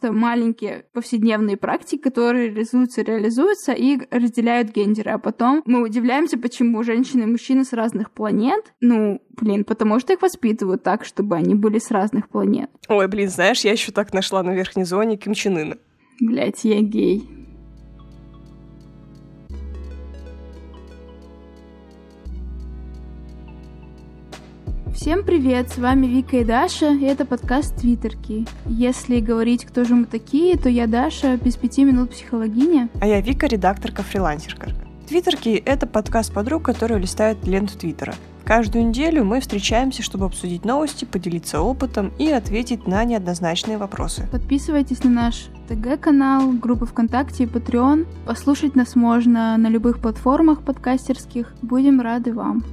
Это маленькие повседневные практики, которые реализуются, реализуются и разделяют гендеры. А потом мы удивляемся, почему женщины и мужчины с разных планет. Ну, блин, потому что их воспитывают так, чтобы они были с разных планет. Ой, блин, знаешь, я еще так нашла на верхней зоне Ким Чен Ына. Блять, я гей. Всем привет, с вами Вика и Даша, и это подкаст Твиттерки. Если говорить, кто же мы такие, то я Даша, без пяти минут психологиня. А я Вика, редакторка-фрилансерка. Твиттерки — это подкаст подруг, которые листают ленту Твиттера. Каждую неделю мы встречаемся, чтобы обсудить новости, поделиться опытом и ответить на неоднозначные вопросы. Подписывайтесь на наш ТГ-канал, группы ВКонтакте и Patreon. Послушать нас можно на любых платформах подкастерских. Будем рады вам.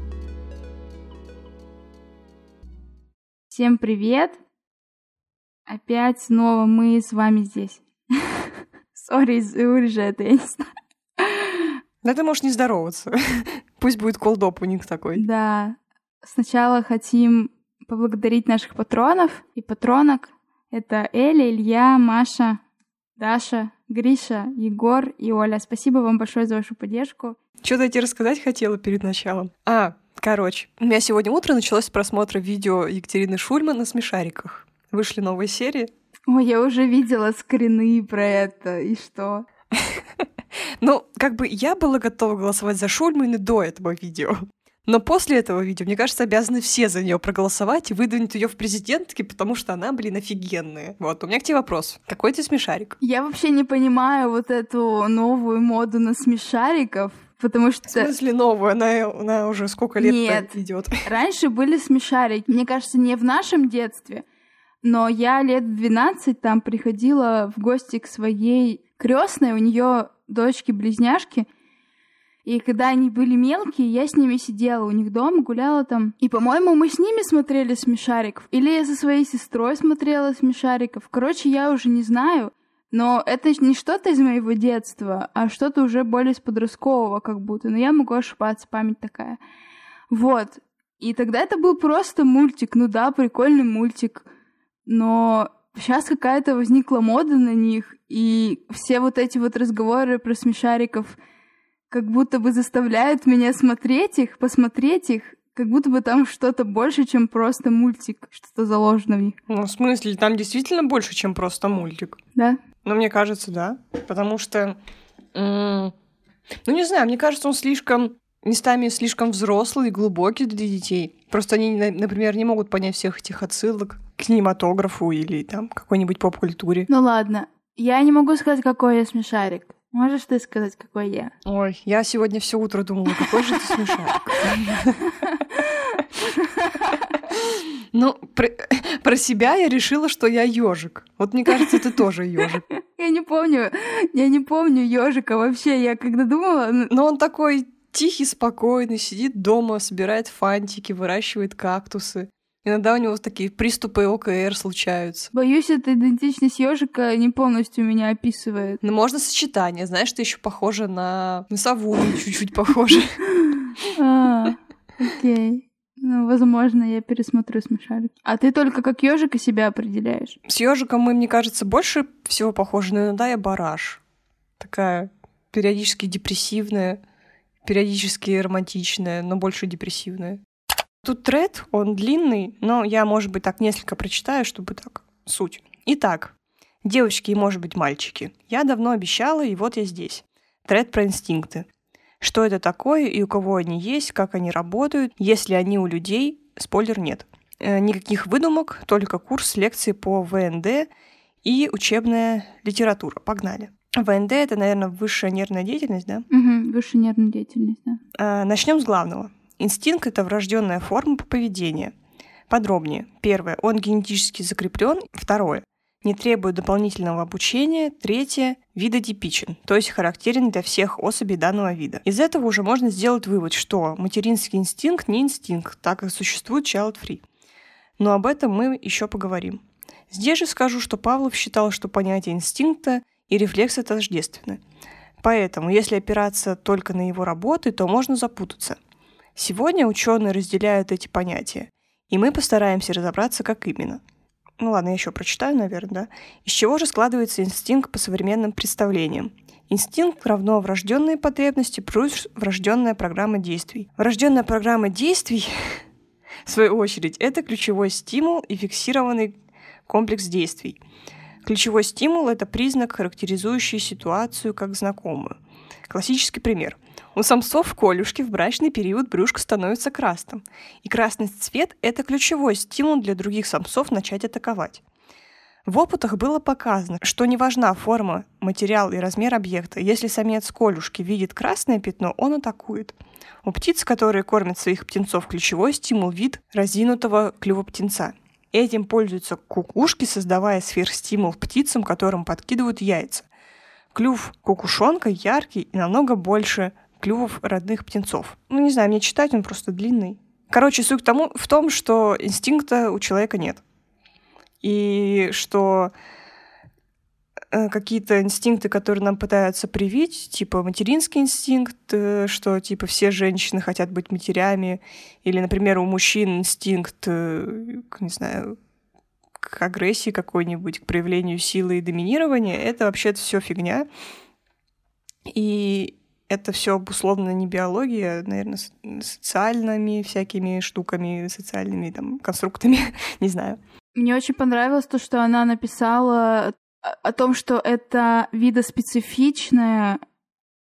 Всем привет! Опять снова мы с вами здесь. Сори, вырежи это, я не знаю. Да ты можешь не здороваться. Пусть будет колдоп у них такой. Да. Сначала хотим поблагодарить наших патронов и патронок. Это Эля, Илья, Маша, Даша, Гриша, Егор и Оля. Спасибо вам большое за вашу поддержку. Что-то я тебе рассказать хотела перед началом. А, Короче, у меня сегодня утро началось с просмотра видео Екатерины Шульман на смешариках. Вышли новые серии. Ой, я уже видела скрины про это. И что? Ну, как бы я была готова голосовать за Шульман и до этого видео. Но после этого видео, мне кажется, обязаны все за нее проголосовать и выдвинуть ее в президентки, потому что она, блин, офигенная. Вот, у меня к тебе вопрос. Какой ты смешарик? Я вообще не понимаю вот эту новую моду на смешариков потому что... В смысле новую? Она, она уже сколько лет Нет. идет? Раньше были смешарики. Мне кажется, не в нашем детстве, но я лет в 12 там приходила в гости к своей крестной, у нее дочки-близняшки, и когда они были мелкие, я с ними сидела у них дома, гуляла там. И, по-моему, мы с ними смотрели смешариков. Или я со своей сестрой смотрела смешариков. Короче, я уже не знаю. Но это не что-то из моего детства, а что-то уже более из подросткового как будто. Но я могу ошибаться, память такая. Вот. И тогда это был просто мультик. Ну да, прикольный мультик. Но сейчас какая-то возникла мода на них, и все вот эти вот разговоры про смешариков как будто бы заставляют меня смотреть их, посмотреть их, как будто бы там что-то больше, чем просто мультик, что-то заложено в них. Ну, в смысле, там действительно больше, чем просто мультик. Да. Ну, мне кажется, да. Потому что, ну, не знаю, мне кажется, он слишком местами слишком взрослый и глубокий для детей. Просто они, например, не могут понять всех этих отсылок к кинематографу или там какой-нибудь поп-культуре. Ну ладно, я не могу сказать, какой я смешарик. Можешь ты сказать, какой я? Ой, я сегодня все утро думала, какой же ты смешарик. Ну, про, про себя я решила, что я ежик. Вот мне кажется, ты тоже ежик. Я не помню, я не помню ежика вообще. Я когда думала... Но он такой тихий, спокойный, сидит дома, собирает фантики, выращивает кактусы. Иногда у него такие приступы ОКР случаются. Боюсь, эта идентичность ежика не полностью меня описывает. Но можно сочетание. Знаешь, ты еще похожа на, на сову, чуть-чуть похожа. А, окей. Ну, возможно, я пересмотрю смешарики. А ты только как ежика себя определяешь? С ежиком мы, мне кажется, больше всего похожи, но иногда я бараш. Такая периодически депрессивная, периодически романтичная, но больше депрессивная. Тут тред, он длинный, но я, может быть, так несколько прочитаю, чтобы так суть. Итак, девочки и, может быть, мальчики. Я давно обещала, и вот я здесь. Тред про инстинкты что это такое и у кого они есть, как они работают. Если они у людей, спойлер нет. Э, никаких выдумок, только курс лекции по ВНД и учебная литература. Погнали. ВНД — это, наверное, высшая нервная деятельность, да? Угу, высшая нервная деятельность, да. А, начнем с главного. Инстинкт — это врожденная форма поведения. Подробнее. Первое. Он генетически закреплен. Второе не требует дополнительного обучения. Третье – видотипичен, то есть характерен для всех особей данного вида. Из этого уже можно сделать вывод, что материнский инстинкт не инстинкт, так как существует child-free. Но об этом мы еще поговорим. Здесь же скажу, что Павлов считал, что понятие инстинкта и рефлекса тождественны. Поэтому, если опираться только на его работы, то можно запутаться. Сегодня ученые разделяют эти понятия, и мы постараемся разобраться, как именно – Ну ладно, я еще прочитаю, наверное, да. Из чего же складывается инстинкт по современным представлениям? Инстинкт равно врожденные потребности плюс врожденная программа действий. Врожденная программа действий, в свою очередь, это ключевой стимул и фиксированный комплекс действий. Ключевой стимул — это признак, характеризующий ситуацию как знакомую. Классический пример. У самцов в колюшке в брачный период брюшко становится красным. И красный цвет — это ключевой стимул для других самцов начать атаковать. В опытах было показано, что не важна форма, материал и размер объекта. Если самец колюшки видит красное пятно, он атакует. У птиц, которые кормят своих птенцов, ключевой стимул — вид разинутого клюва птенца. Этим пользуются кукушки, создавая сверхстимул птицам, которым подкидывают яйца. Клюв кукушонка яркий и намного больше клювов родных птенцов. Ну, не знаю, мне читать он просто длинный. Короче, суть тому, в том, что инстинкта у человека нет и что э, какие-то инстинкты, которые нам пытаются привить, типа материнский инстинкт, э, что типа все женщины хотят быть матерями, или, например, у мужчин инстинкт, э, не знаю, агрессии какой-нибудь, к проявлению силы и доминирования, это вообще все фигня. И это все обусловлено не биологией, а, наверное, социальными всякими штуками, социальными там конструктами, не знаю. Мне очень понравилось то, что она написала о том, что это видоспецифичная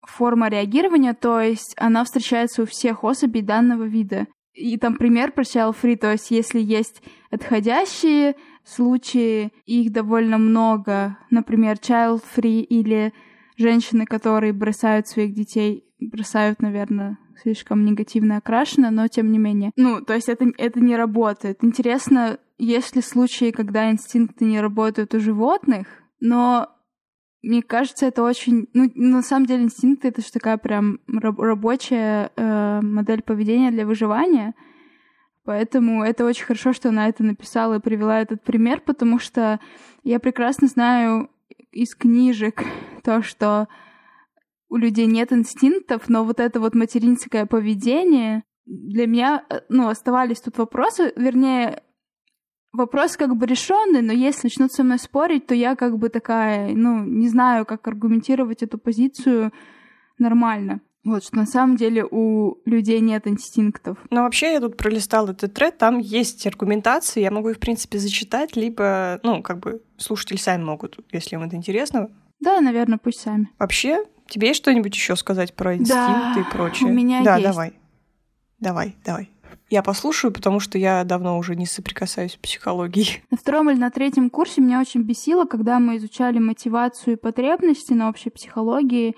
форма реагирования, то есть она встречается у всех особей данного вида. И там пример про child free, то есть если есть отходящие случаи, их довольно много, например, child free или женщины, которые бросают своих детей, бросают, наверное, слишком негативно окрашено, но тем не менее. Ну, то есть это, это не работает. Интересно, есть ли случаи, когда инстинкты не работают у животных, но мне кажется, это очень... Ну, на самом деле инстинкты — это же такая прям рабочая э, модель поведения для выживания. Поэтому это очень хорошо, что она это написала и привела этот пример, потому что я прекрасно знаю из книжек то, что у людей нет инстинктов, но вот это вот материнское поведение для меня, э, ну, оставались тут вопросы, вернее, вопрос как бы решенный, но если начнут со мной спорить, то я как бы такая, ну, не знаю, как аргументировать эту позицию нормально. Вот, что на самом деле у людей нет инстинктов. Ну, вообще, я тут пролистала этот тред, там есть аргументации, я могу их, в принципе, зачитать, либо, ну, как бы слушатели сами могут, если им это интересно. Да, наверное, пусть сами. Вообще, тебе есть что-нибудь еще сказать про инстинкты да, и прочее? у меня да, есть. давай. Давай, давай. Я послушаю, потому что я давно уже не соприкасаюсь с психологией. На втором или на третьем курсе меня очень бесило, когда мы изучали мотивацию и потребности на общей психологии,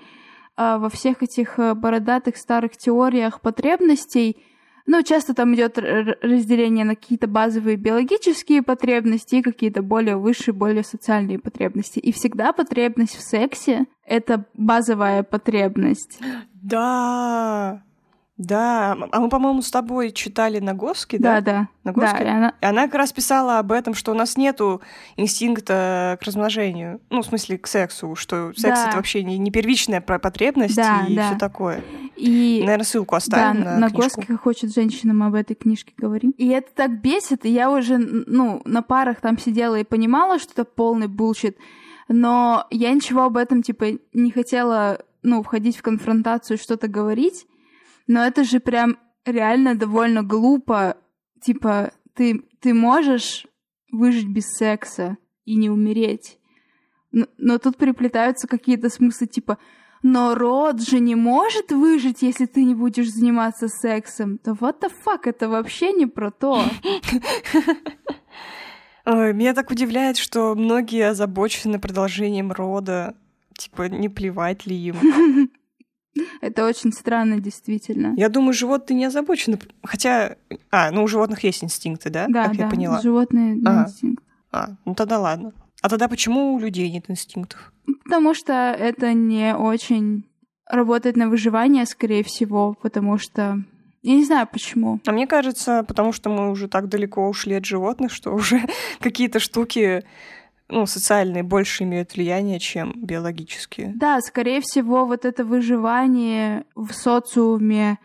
во всех этих э, бородатых старых теориях потребностей, ну, часто там идет разделение на какие-то базовые биологические потребности и какие-то более высшие, более социальные потребности. И всегда потребность в сексе — это базовая потребность. Да, да, а мы, по-моему, с тобой читали Нагоски, да? Да, да. Да, и она... и она как раз писала об этом, что у нас нету инстинкта к размножению, ну, в смысле, к сексу, что секс Да. это вообще не, не первичная потребность Да, и да. все такое. И... Наверное, ссылку Да, оставим на, на книжку. Нагоски «Как хочет женщина» мы об этой книжке говорим. И это так бесит, и я уже, ну, на парах там сидела и понимала, что это полный bullshit, но я ничего об этом, типа, не хотела, ну, входить в конфронтацию, что-то говорить, но это же прям реально довольно глупо, типа, ты, ты можешь выжить без секса и не умереть, но, но тут приплетаются какие-то смыслы, типа, но род же не может выжить, если ты не будешь заниматься сексом. Да what the fuck, это вообще не про то. Меня так удивляет, что многие озабочены продолжением рода. Типа, не плевать ли им. Это очень странно, действительно. Я думаю, животные не озабочены. Хотя, а, ну у животных есть инстинкты, да? Да, как да, я поняла. животные Ага. инстинкт. А, ну тогда ладно. А тогда почему у людей нет инстинктов? Потому что это не очень работает на выживание, скорее всего, потому что... Я не знаю, почему. А мне кажется, потому что мы уже так далеко ушли от животных, что уже какие-то штуки, ну, социальные больше имеют влияние, чем биологические. Да, скорее всего, вот это выживание в социуме,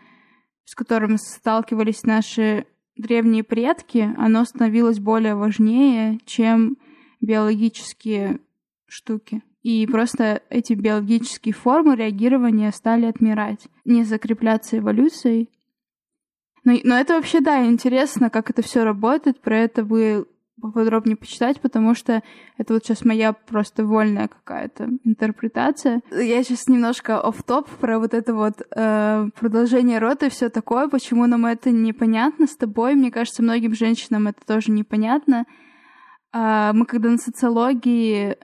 с которым сталкивались наши древние предки, оно становилось более важнее, чем биологические штуки. И просто эти биологические формы реагирования стали отмирать, не закрепляться эволюцией. Но, но это вообще, да, интересно, как это все работает. Про это вы поподробнее почитать, потому что это вот сейчас моя просто вольная какая-то интерпретация. Я сейчас немножко оф топ про вот это вот э, продолжение рода и все такое, почему нам это непонятно с тобой. Мне кажется, многим женщинам это тоже непонятно. Э, мы когда на социологии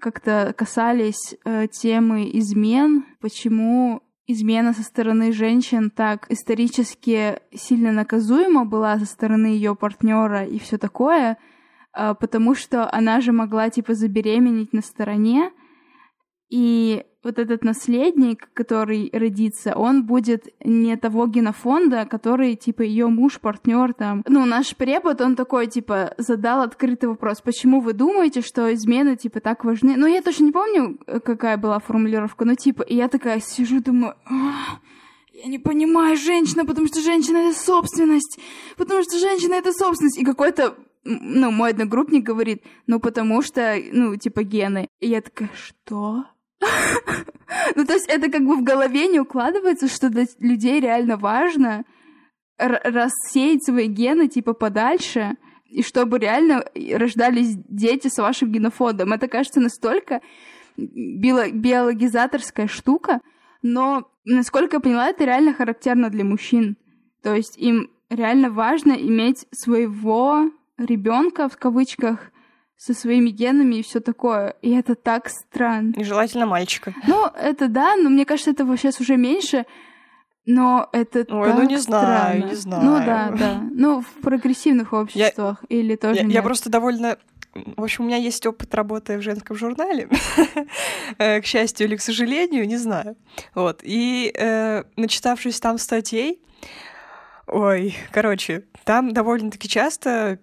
как-то касались э, темы измен, почему измена со стороны женщин так исторически сильно наказуема была со стороны ее партнера и все такое, э, потому что она же могла типа забеременеть на стороне, и вот этот наследник, который родится, он будет не того генофонда, который, типа, ее муж, партнер там. Ну, наш препод, он такой, типа, задал открытый вопрос, почему вы думаете, что измены, типа, так важны? Ну, я точно не помню, какая была формулировка, но, типа, и я такая сижу, думаю, я не понимаю женщина, потому что женщина — это собственность, потому что женщина — это собственность. И какой-то ну, мой одногруппник говорит, ну, потому что, ну, типа, гены. И я такая, что? Ну, то есть это как бы в голове не укладывается, что для людей реально важно рассеять свои гены, типа, подальше, и чтобы реально рождались дети с вашим генофондом. Это кажется настолько биологизаторская штука, но, насколько я поняла, это реально характерно для мужчин. То есть им реально важно иметь своего ребенка в кавычках со своими генами и все такое. И это так странно. И желательно мальчика. Ну, это да, но мне кажется, этого сейчас уже меньше. Но это Ой, так ну не знаю, странно. не знаю. Ну да, да. Ну, в прогрессивных обществах я, или тоже я, нет. Я просто довольно... В общем, у меня есть опыт работы в женском журнале. Э, к счастью или к сожалению, не знаю. Вот. И э, начитавшись там статей, ой, короче, там довольно-таки часто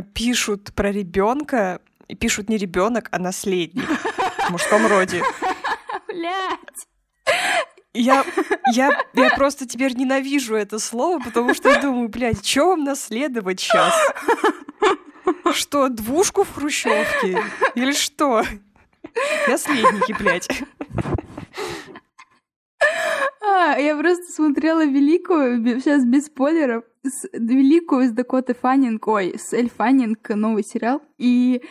пишут про ребенка, и пишут не ребенок, а наследник в мужском роде. Блять. Я, я, я просто теперь ненавижу это слово, потому что я думаю, блядь, что вам наследовать сейчас? Что, двушку в хрущевке? Или что? Наследники, блядь. Я просто смотрела великую, сейчас без спойлеров, с, великую с Дакотой Фаннинг, ой, с Эль Фаннинг, новый сериал. И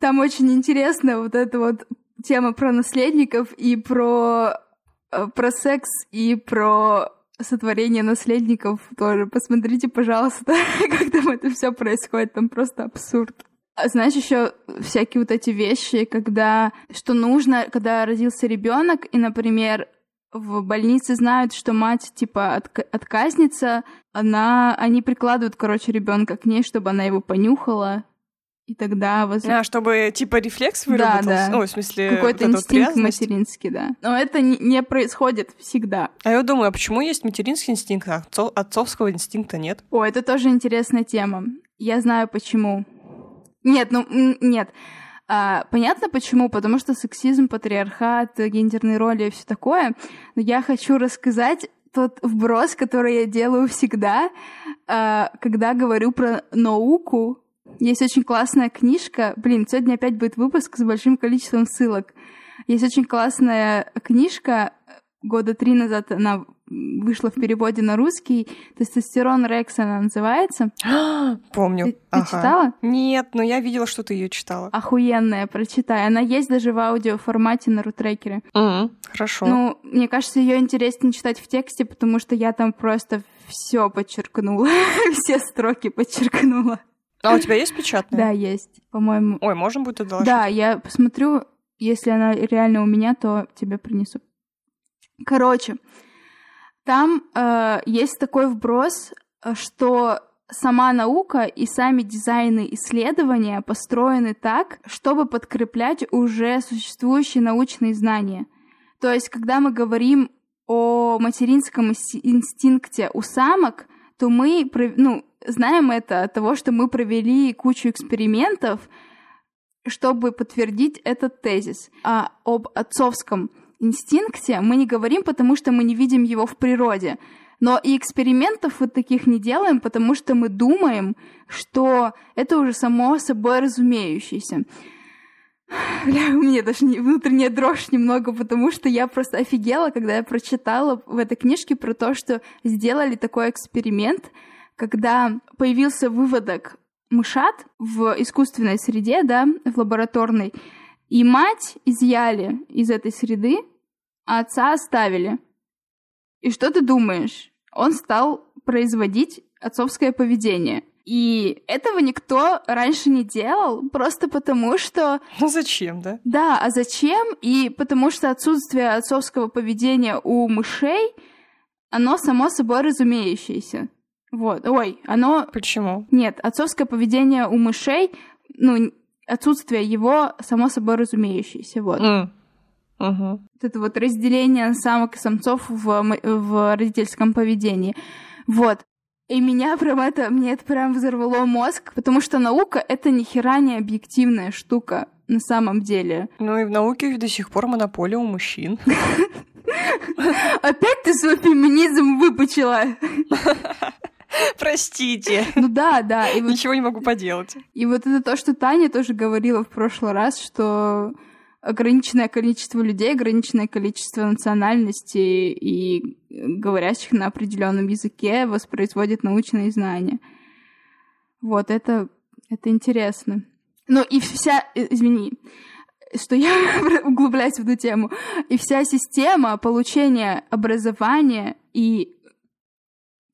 там очень интересная вот эта вот тема про наследников и про, э, про секс и про сотворение наследников тоже. Посмотрите, пожалуйста, как там это все происходит. Там просто абсурд. А знаешь, еще всякие вот эти вещи, когда что нужно, когда родился ребенок, и, например, в больнице знают, что мать типа отк- отказница, она, они прикладывают, короче, ребенка к ней, чтобы она его понюхала, и тогда воз... А, чтобы типа рефлекс выработался? Да, да. Ну, в смысле, Какой-то вот инстинкт материнский, да. Но это не, не происходит всегда. А я думаю, а почему есть материнский инстинкт, а отцов, отцовского инстинкта нет? О, это тоже интересная тема. Я знаю почему. Нет, ну, нет. А, понятно почему? Потому что сексизм, патриархат, гендерные роли и все такое. Но я хочу рассказать тот вброс, который я делаю всегда, а, когда говорю про науку. Есть очень классная книжка. Блин, сегодня опять будет выпуск с большим количеством ссылок. Есть очень классная книжка года три назад она вышла в переводе на русский. Тестостерон Рекс она называется. Помню. Ты, ты ага. читала? Нет, но я видела, что ты ее читала. Охуенная, прочитай. Она есть даже в аудиоформате на рутрекере. Mm, хорошо. Ну, мне кажется, ее интереснее читать в тексте, потому что я там просто все подчеркнула. Все строки подчеркнула. А у тебя есть печатная? Да, есть, по-моему. Ой, можем будет доложить? Да, я посмотрю, если она реально у меня, то тебе принесу. Короче, там э, есть такой вброс, что сама наука и сами дизайны исследования построены так, чтобы подкреплять уже существующие научные знания. То есть, когда мы говорим о материнском инстинкте у самок, то мы ну, знаем это от того, что мы провели кучу экспериментов, чтобы подтвердить этот тезис. А об отцовском инстинкте мы не говорим, потому что мы не видим его в природе. Но и экспериментов вот таких не делаем, потому что мы думаем, что это уже само собой разумеющееся. Бля, у меня даже не, внутренняя дрожь немного, потому что я просто офигела, когда я прочитала в этой книжке про то, что сделали такой эксперимент, когда появился выводок мышат в искусственной среде, да, в лабораторной, и мать изъяли из этой среды, а отца оставили. И что ты думаешь? Он стал производить отцовское поведение. И этого никто раньше не делал, просто потому что... Ну зачем, да? Да, а зачем? И потому что отсутствие отцовского поведения у мышей, оно само собой разумеющееся. Вот. Ой, оно... Почему? Нет, отцовское поведение у мышей, ну, отсутствие его само собой разумеющееся. Вот. Mm. Угу. Вот это вот разделение самок и самцов в, в родительском поведении. Вот. И меня прям это, мне это прям взорвало мозг, потому что наука — это ни хера не объективная штука на самом деле. Ну и в науке до сих пор монополия у мужчин. Опять ты свой феминизм выпучила. Простите. Ну да, да. И вот... Ничего не могу поделать. И вот это то, что Таня тоже говорила в прошлый раз, что ограниченное количество людей, ограниченное количество национальностей и говорящих на определенном языке воспроизводит научные знания. Вот, это, это интересно. Ну и вся, извини, что я углубляюсь в эту тему, и вся система получения образования и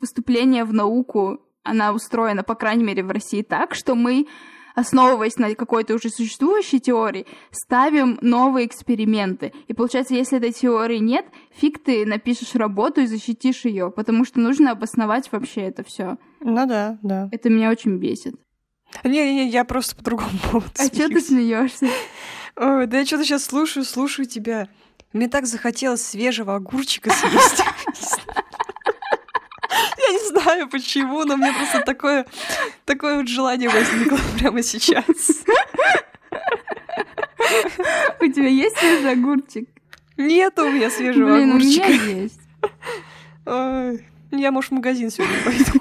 поступления в науку, она устроена, по крайней мере, в России так, что мы основываясь на какой-то уже существующей теории, ставим новые эксперименты. И получается, если этой теории нет, фиг ты напишешь работу и защитишь ее, потому что нужно обосновать вообще это все. Ну да, да. Это меня очень бесит. Не-не, я просто по-другому поводу А что ты смеешься? Ой, да я что-то сейчас слушаю, слушаю тебя. Мне так захотелось свежего огурчика съесть. Я не знаю почему, но мне просто такое, такое вот желание возникло прямо сейчас. У тебя есть свежий огурчик? Нет у меня свежего Блин, огурчика. у меня есть. Ой, я, может, в магазин сегодня пойду.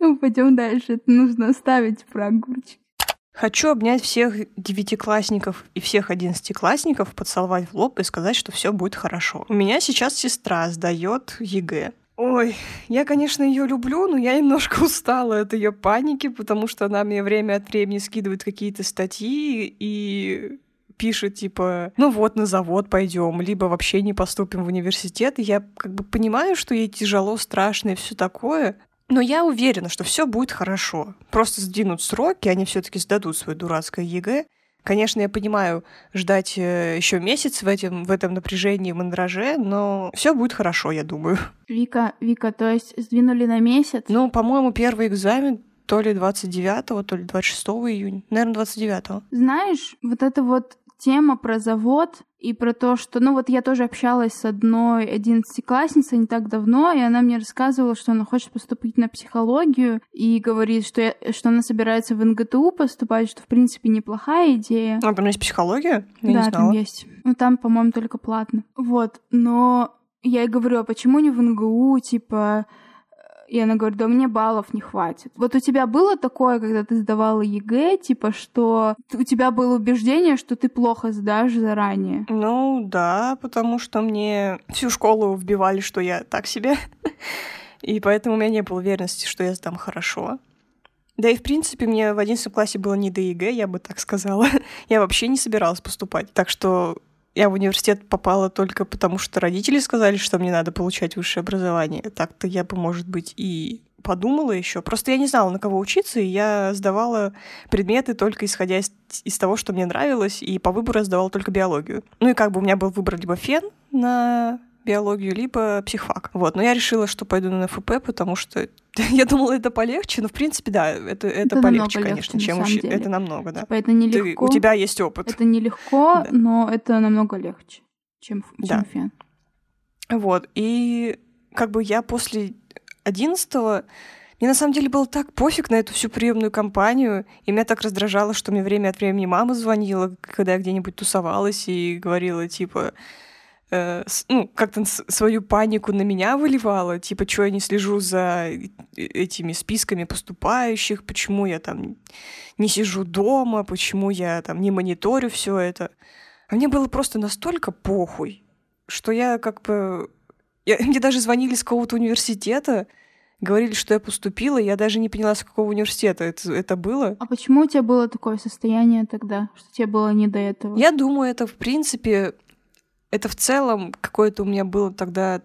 Ну, пойдем дальше. Это нужно оставить про огурчик. Хочу обнять всех девятиклассников и всех одиннадцатиклассников, поцеловать в лоб и сказать, что все будет хорошо. У меня сейчас сестра сдает ЕГЭ. Ой, я, конечно, ее люблю, но я немножко устала от ее паники, потому что она мне время от времени скидывает какие-то статьи и пишет, типа, ну вот, на завод пойдем, либо вообще не поступим в университет. И я как бы понимаю, что ей тяжело, страшно и все такое. Но я уверена, что все будет хорошо. Просто сдвинут сроки, они все-таки сдадут свое дурацкое ЕГЭ. Конечно, я понимаю, ждать э, еще месяц в этом, в этом напряжении, мандраже, но все будет хорошо, я думаю. Вика, Вика, то есть сдвинули на месяц? Ну, по-моему, первый экзамен то ли 29, то ли 26 июня. Наверное, 29. Знаешь, вот это вот тема про завод и про то, что, ну вот я тоже общалась с одной одиннадцатиклассницей не так давно, и она мне рассказывала, что она хочет поступить на психологию, и говорит, что, я, что она собирается в НГТУ поступать, что, в принципе, неплохая идея. А там есть психология? Я да, там есть. Ну, там, по-моему, только платно. Вот, но я ей говорю, а почему не в НГУ, типа, и она говорит, да мне баллов не хватит. Вот у тебя было такое, когда ты сдавала ЕГЭ, типа, что у тебя было убеждение, что ты плохо сдашь заранее? Ну, да, потому что мне всю школу вбивали, что я так себе. И поэтому у меня не было уверенности, что я сдам хорошо. Да и, в принципе, мне в 11 классе было не до ЕГЭ, я бы так сказала. Я вообще не собиралась поступать. Так что я в университет попала только потому, что родители сказали, что мне надо получать высшее образование. Так-то я бы, может быть, и подумала еще. Просто я не знала, на кого учиться, и я сдавала предметы только исходя из, из того, что мне нравилось, и по выбору я сдавала только биологию. Ну и как бы у меня был выбор либо ФЕН на биологию, либо психфак. Вот, но я решила, что пойду на ФП, потому что я думала, это полегче, но в принципе, да, это, это, это полегче, конечно, легче, чем учить. Это намного, да. Типа это нелегко. Ты, у тебя есть опыт. Это нелегко, да. но это намного легче, чем, чем да. фен. Вот, и как бы я после одиннадцатого мне на самом деле было так пофиг на эту всю приемную кампанию, и меня так раздражало, что мне время от времени мама звонила, когда я где-нибудь тусовалась и говорила, типа, э, ну, как-то свою панику на меня выливала, типа, что я не слежу за этими списками поступающих, почему я там не сижу дома, почему я там не мониторю все это. А мне было просто настолько похуй, что я как бы... Я, мне даже звонили с какого-то университета, говорили, что я поступила, я даже не поняла, с какого университета это, это было. А почему у тебя было такое состояние тогда, что тебе было не до этого? Я думаю, это в принципе, это в целом какое-то у меня было тогда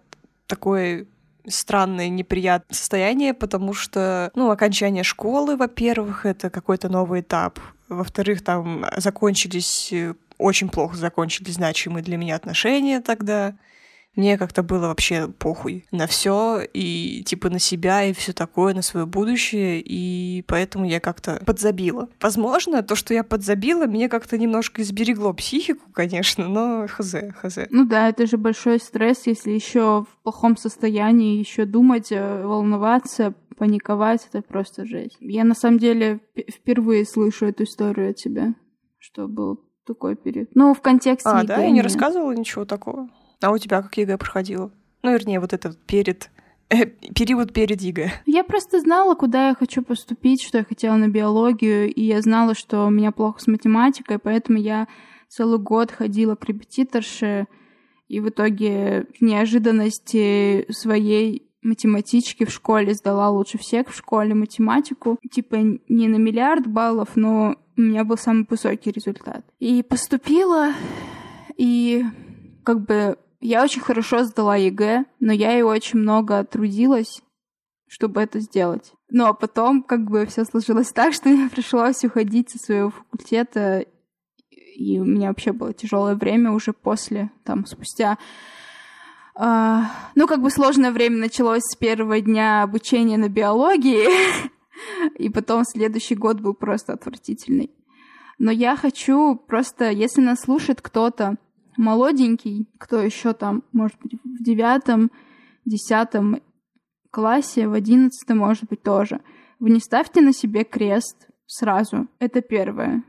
такое странное, неприятное состояние, потому что, ну, окончание школы, во-первых, это какой-то новый этап. Во-вторых, там закончились, э, очень плохо закончились значимые для меня отношения тогда. Мне как-то было вообще похуй на все и типа на себя и все такое, на свое будущее, и поэтому я как-то подзабила. Возможно, то, что я подзабила, мне как-то немножко изберегло психику, конечно, но хз, хз. Ну да, это же большой стресс, если еще в плохом состоянии еще думать, э, волноваться, паниковать, это просто жесть. Я на самом деле впервые слышу эту историю от тебя, что был такой период. Ну, в контексте А, да, я не рассказывала ничего такого. А у тебя как ЕГЭ проходило? Ну, вернее, вот это перед э, период перед ЕГЭ. Я просто знала, куда я хочу поступить, что я хотела на биологию, и я знала, что у меня плохо с математикой, поэтому я целый год ходила к репетиторше, и в итоге в неожиданности своей математички в школе сдала лучше всех в школе математику. Типа не на миллиард баллов, но у меня был самый высокий результат. И поступила, и как бы я очень хорошо сдала ЕГЭ, но я и очень много трудилась, чтобы это сделать. Ну а потом как бы все сложилось так, что мне пришлось уходить со своего факультета, и у меня вообще было тяжелое время уже после, там, спустя Uh, ну, как бы сложное время началось с первого дня обучения на биологии, и потом следующий год был просто отвратительный. Но я хочу просто, если нас слушает кто-то, молоденький, кто еще там, может быть, в девятом, десятом классе, в одиннадцатом, может быть, тоже. Вы не ставьте на себе крест сразу. Это первое.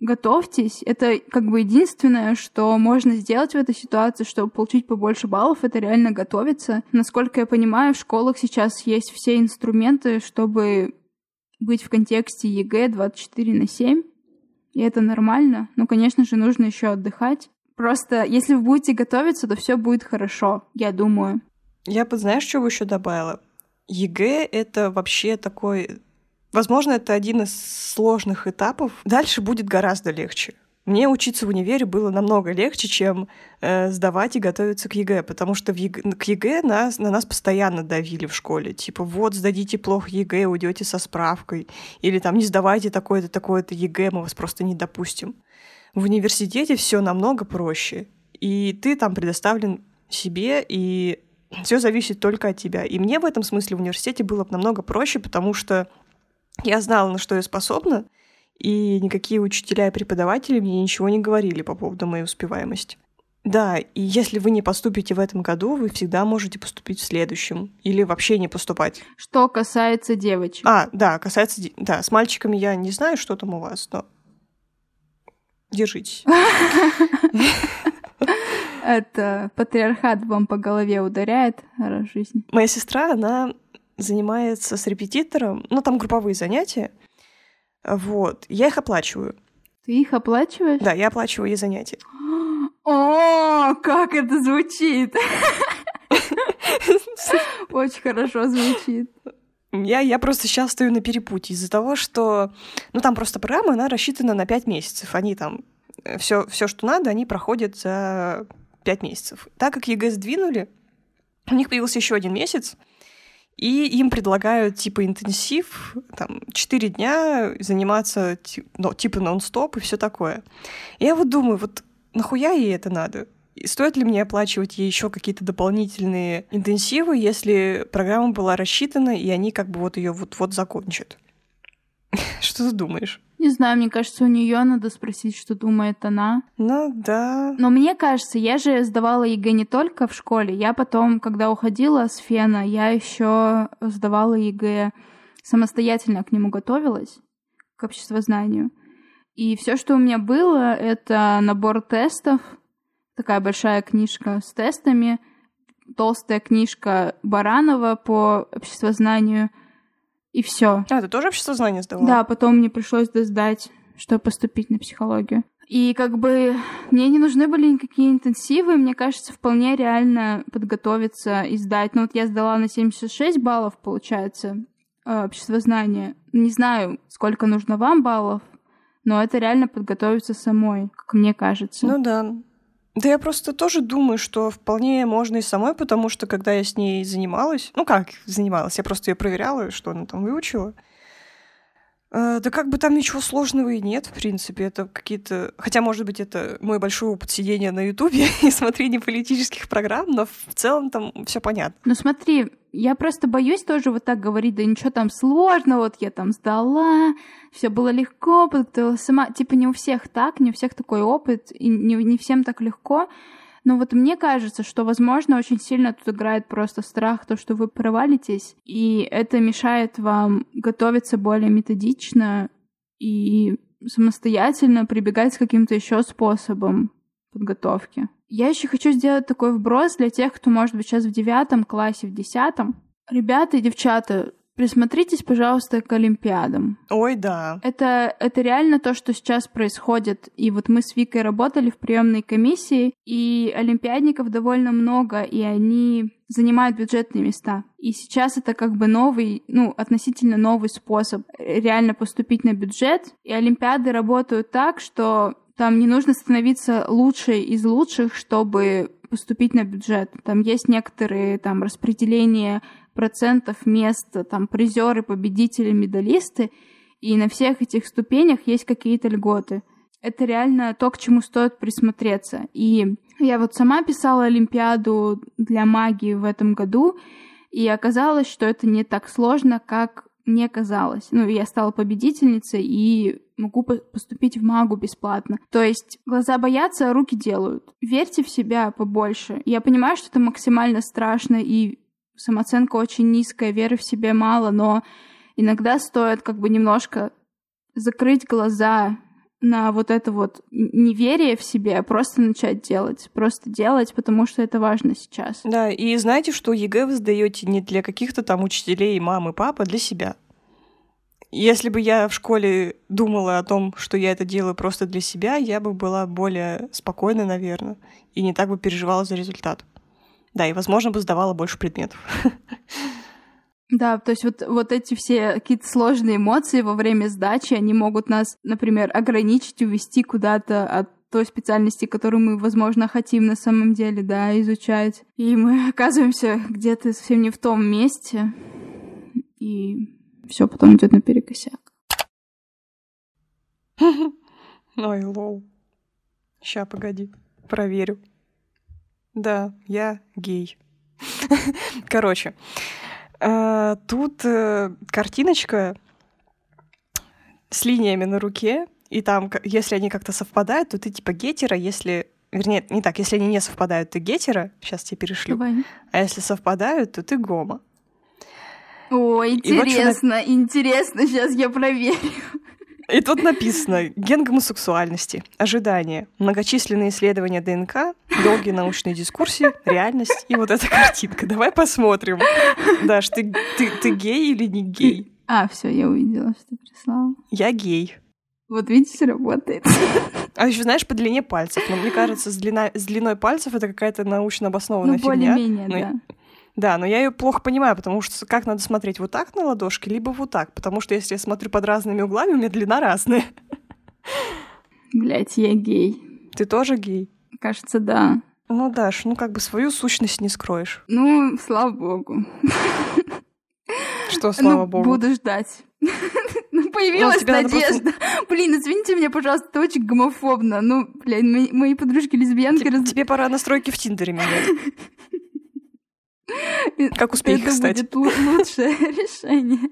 Готовьтесь. Это как бы единственное, что можно сделать в этой ситуации, чтобы получить побольше баллов, это реально готовиться. Насколько я понимаю, в школах сейчас есть все инструменты, чтобы быть в контексте ЕГЭ 24 на 7. И это нормально. Но, конечно же, нужно еще отдыхать. Просто если вы будете готовиться, то все будет хорошо, я думаю. Я бы, знаешь, что еще добавила? ЕГЭ — это вообще такой... Возможно, это один из сложных этапов. Дальше будет гораздо легче. Мне учиться в универе было намного легче, чем э, сдавать и готовиться к ЕГЭ, потому что в ЕГЭ, к ЕГЭ нас, на нас постоянно давили в школе. Типа, вот, сдадите плохо ЕГЭ, уйдете со справкой. Или там, не сдавайте такое-то, такое-то ЕГЭ, мы вас просто не допустим. В университете все намного проще, и ты там предоставлен себе, и все зависит только от тебя. И мне в этом смысле в университете было намного проще, потому что я знала, на что я способна, и никакие учителя и преподаватели мне ничего не говорили по поводу моей успеваемости. Да, и если вы не поступите в этом году, вы всегда можете поступить в следующем или вообще не поступать. Что касается девочек. А, да, касается... Да, с мальчиками я не знаю, что там у вас, но Держитесь. Это патриархат вам по голове ударяет раз в жизни. Моя сестра, она занимается с репетитором, ну, там групповые занятия. Вот. Я их оплачиваю. Ты их оплачиваешь? Да, я оплачиваю ей занятия. О, как это звучит! Очень хорошо звучит. Я, я просто сейчас стою на перепутье из-за того, что... Ну, там просто программа, она рассчитана на 5 месяцев. Они там... Все, все, что надо, они проходят за 5 месяцев. Так как ЕГЭ сдвинули, у них появился еще один месяц, и им предлагают типа интенсив, там, 4 дня заниматься ну, типа нон-стоп и все такое. Я вот думаю, вот нахуя ей это надо? И стоит ли мне оплачивать ей еще какие-то дополнительные интенсивы, если программа была рассчитана, и они как бы вот ее вот-вот закончат? Что ты думаешь? Не знаю, мне кажется, у нее надо спросить, что думает она. Ну да. Но мне кажется, я же сдавала ЕГЭ не только в школе. Я потом, когда уходила с ФЕНа, я еще сдавала ЕГЭ самостоятельно к нему готовилась, к обществознанию. И все, что у меня было, это набор тестов, такая большая книжка с тестами, толстая книжка Баранова по обществознанию, и все. А, ты тоже обществознание сдавала? Да, потом мне пришлось сдать, чтобы поступить на психологию. И как бы мне не нужны были никакие интенсивы, мне кажется, вполне реально подготовиться и сдать. Ну вот я сдала на 76 баллов, получается, э, обществознание. Не знаю, сколько нужно вам баллов, но это реально подготовиться самой, как мне кажется. Ну да. Да я просто тоже думаю, что вполне можно и самой, потому что когда я с ней занималась, ну как занималась, я просто ее проверяла, что она там выучила, да как бы там ничего сложного и нет, в принципе. Это какие-то... Хотя, может быть, это мой большой опыт сидения на Ютубе и смотрения политических программ, но в целом там все понятно. Ну смотри, я просто боюсь тоже вот так говорить, да ничего там сложного, вот я там сдала, все было легко, подготовила сама. Типа не у всех так, не у всех такой опыт, и не, не всем так легко. Но вот мне кажется, что, возможно, очень сильно тут играет просто страх, то, что вы провалитесь, и это мешает вам готовиться более методично и самостоятельно прибегать к каким-то еще способам подготовки. Я еще хочу сделать такой вброс для тех, кто, может быть, сейчас в девятом классе, в десятом. Ребята и девчата, Присмотритесь, пожалуйста, к Олимпиадам. Ой, да. Это, это реально то, что сейчас происходит. И вот мы с Викой работали в приемной комиссии, и олимпиадников довольно много, и они занимают бюджетные места. И сейчас это как бы новый, ну, относительно новый способ реально поступить на бюджет. И олимпиады работают так, что там не нужно становиться лучшей из лучших, чтобы поступить на бюджет. Там есть некоторые там распределения процентов мест, там призеры, победители, медалисты, и на всех этих ступенях есть какие-то льготы. Это реально то, к чему стоит присмотреться. И я вот сама писала Олимпиаду для магии в этом году, и оказалось, что это не так сложно, как мне казалось. Ну, я стала победительницей и могу поступить в магу бесплатно. То есть глаза боятся, а руки делают. Верьте в себя побольше. Я понимаю, что это максимально страшно и самооценка очень низкая, веры в себе мало, но иногда стоит как бы немножко закрыть глаза на вот это вот неверие в себе, а просто начать делать. Просто делать, потому что это важно сейчас. Да, и знаете, что ЕГЭ вы сдаете не для каких-то там учителей, мамы, папы, а для себя. Если бы я в школе думала о том, что я это делаю просто для себя, я бы была более спокойной, наверное, и не так бы переживала за результат. Да, и, возможно, бы сдавала больше предметов. Да, то есть вот, вот эти все какие-то сложные эмоции во время сдачи, они могут нас, например, ограничить, увести куда-то от той специальности, которую мы, возможно, хотим на самом деле, да, изучать. И мы оказываемся где-то совсем не в том месте, и все потом идет наперекосяк. Ой, лол. Ща, погоди, проверю. Да, я гей. Короче, э, тут э, картиночка с линиями на руке, и там, если они как-то совпадают, то ты типа гетера, если... Вернее, не так, если они не совпадают, ты гетера, сейчас тебе перешлю. Давай. А если совпадают, то ты гома. О, интересно, вот интересно, сейчас я проверю. И тут написано «Ген гомосексуальности. Ожидания. Многочисленные исследования ДНК, долгие научные дискуссии, реальность и вот эта картинка. Давай посмотрим. Даш, ты, ты, ты гей или не гей? А, все, я увидела, что прислала. Я гей. Вот видишь, работает. А еще знаешь, по длине пальцев. Но мне кажется, с, длина, с длиной пальцев это какая-то научно обоснованная ну, фигня. более-менее, ну, да. Да, но я ее плохо понимаю, потому что как надо смотреть вот так на ладошки, либо вот так, потому что если я смотрю под разными углами, у меня длина разная. Блять, я гей. Ты тоже гей? Кажется, да. Ну, Даш, ну как бы свою сущность не скроешь. Ну, слава богу. Что, слава ну, богу? Буду ждать. Ну, появилась ну, надежда. Просто... Блин, извините меня, пожалуйста, это очень гомофобно. Ну, блядь, мои, мои подружки лесбиянки... Тебе, раз... тебе пора настройки в Тиндере менять. Как успехи, Это будет лучшее решение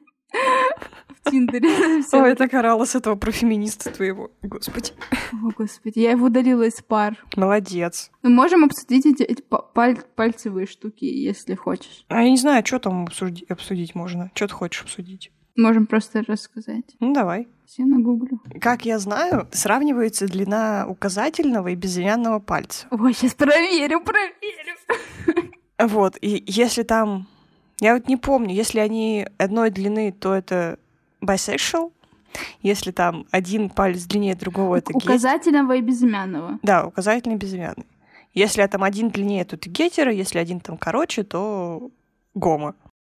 в Тиндере. Ой, я так орала с этого про феминиста твоего. Господи. О, господи, я его удалила из пар. Молодец. Мы можем обсудить эти, эти паль пальцевые штуки, если хочешь. А я не знаю, что там обсудить, обсудить можно. Что ты хочешь обсудить? Можем просто рассказать. Ну, давай. Я нагуглю. Как я знаю, сравнивается длина указательного и безымянного пальца. Ой, сейчас проверю, проверю. Вот, и если там... Я вот не помню, если они одной длины, то это bisexual, если там один палец длиннее другого, это. Указательного и безымянного. Да, указательный и безымянный. Если там один длиннее, то это гетеро, если один там короче, то гомо.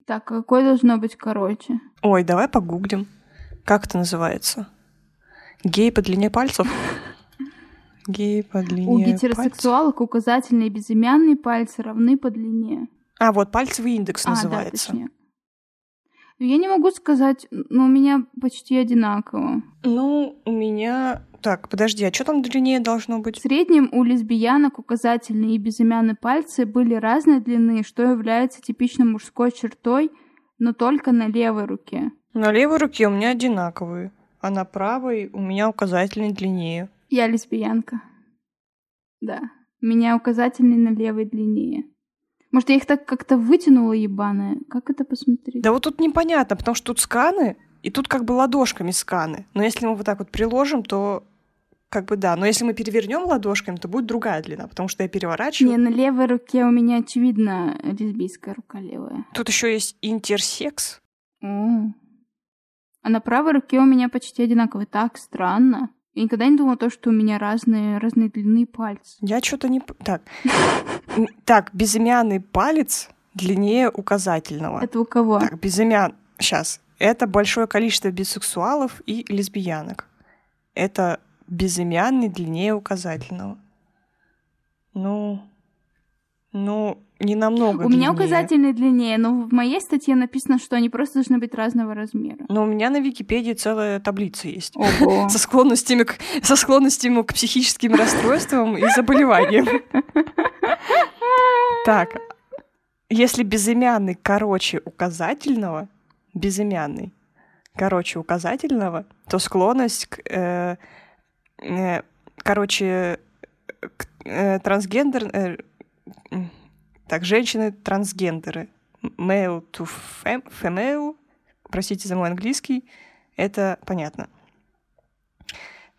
Так, а какой должно быть короче? Ой, давай погуглим. Как это называется? Гей по длине пальцев? Гей по длине У пальцев. гетеросексуалок указательные и безымянные пальцы равны по длине. А, вот пальцевый индекс А, да, называется. точнее. Я не могу сказать, но у меня почти одинаково. ну, у меня... Так, подожди, а что там длиннее должно В быть? среднем у лесбиянок указательные и безымянные пальцы были разной длины, что является типичной мужской чертой, но только на левой руке. На левой руке у меня одинаковые, а на правой у меня указательный длиннее. Я лесбиянка. Да. Меня указательный на левой длиннее. Может, я их так как-то вытянула, ебаная? Как это посмотреть? Да вот тут непонятно, потому что тут сканы, и тут как бы ладошками сканы. Но если мы вот так вот приложим, то как бы да. Но если мы перевернем ладошками, то будет другая длина, потому что я переворачиваю. Не, на левой руке у меня, очевидно, лесбийская рука левая. Тут еще есть интерсекс. О. А на правой руке у меня почти одинаковый. Так странно. Я никогда не думала то, что у меня разные, разные длины пальцы. Я что-то не... Так. Так, безымянный палец длиннее указательного. Это у кого? Так, безымян... Сейчас. Это большое количество бисексуалов и лесбиянок. Это безымянный длиннее указательного. Ну... Ну, не намного у меня длиннее. указательный длиннее, но в моей статье написано, что они просто должны быть разного размера. Но у меня на Википедии целая таблица есть. Ого. Со склонностями, к, со склонностями к психическим расстройствам и заболеваниям. Так, если безымянный короче указательного, безымянный короче указательного, то склонность к, э, э, короче, к, э, трансгендер... так, женщины-трансгендеры. Male to fem- female. Простите за мой английский. Это понятно.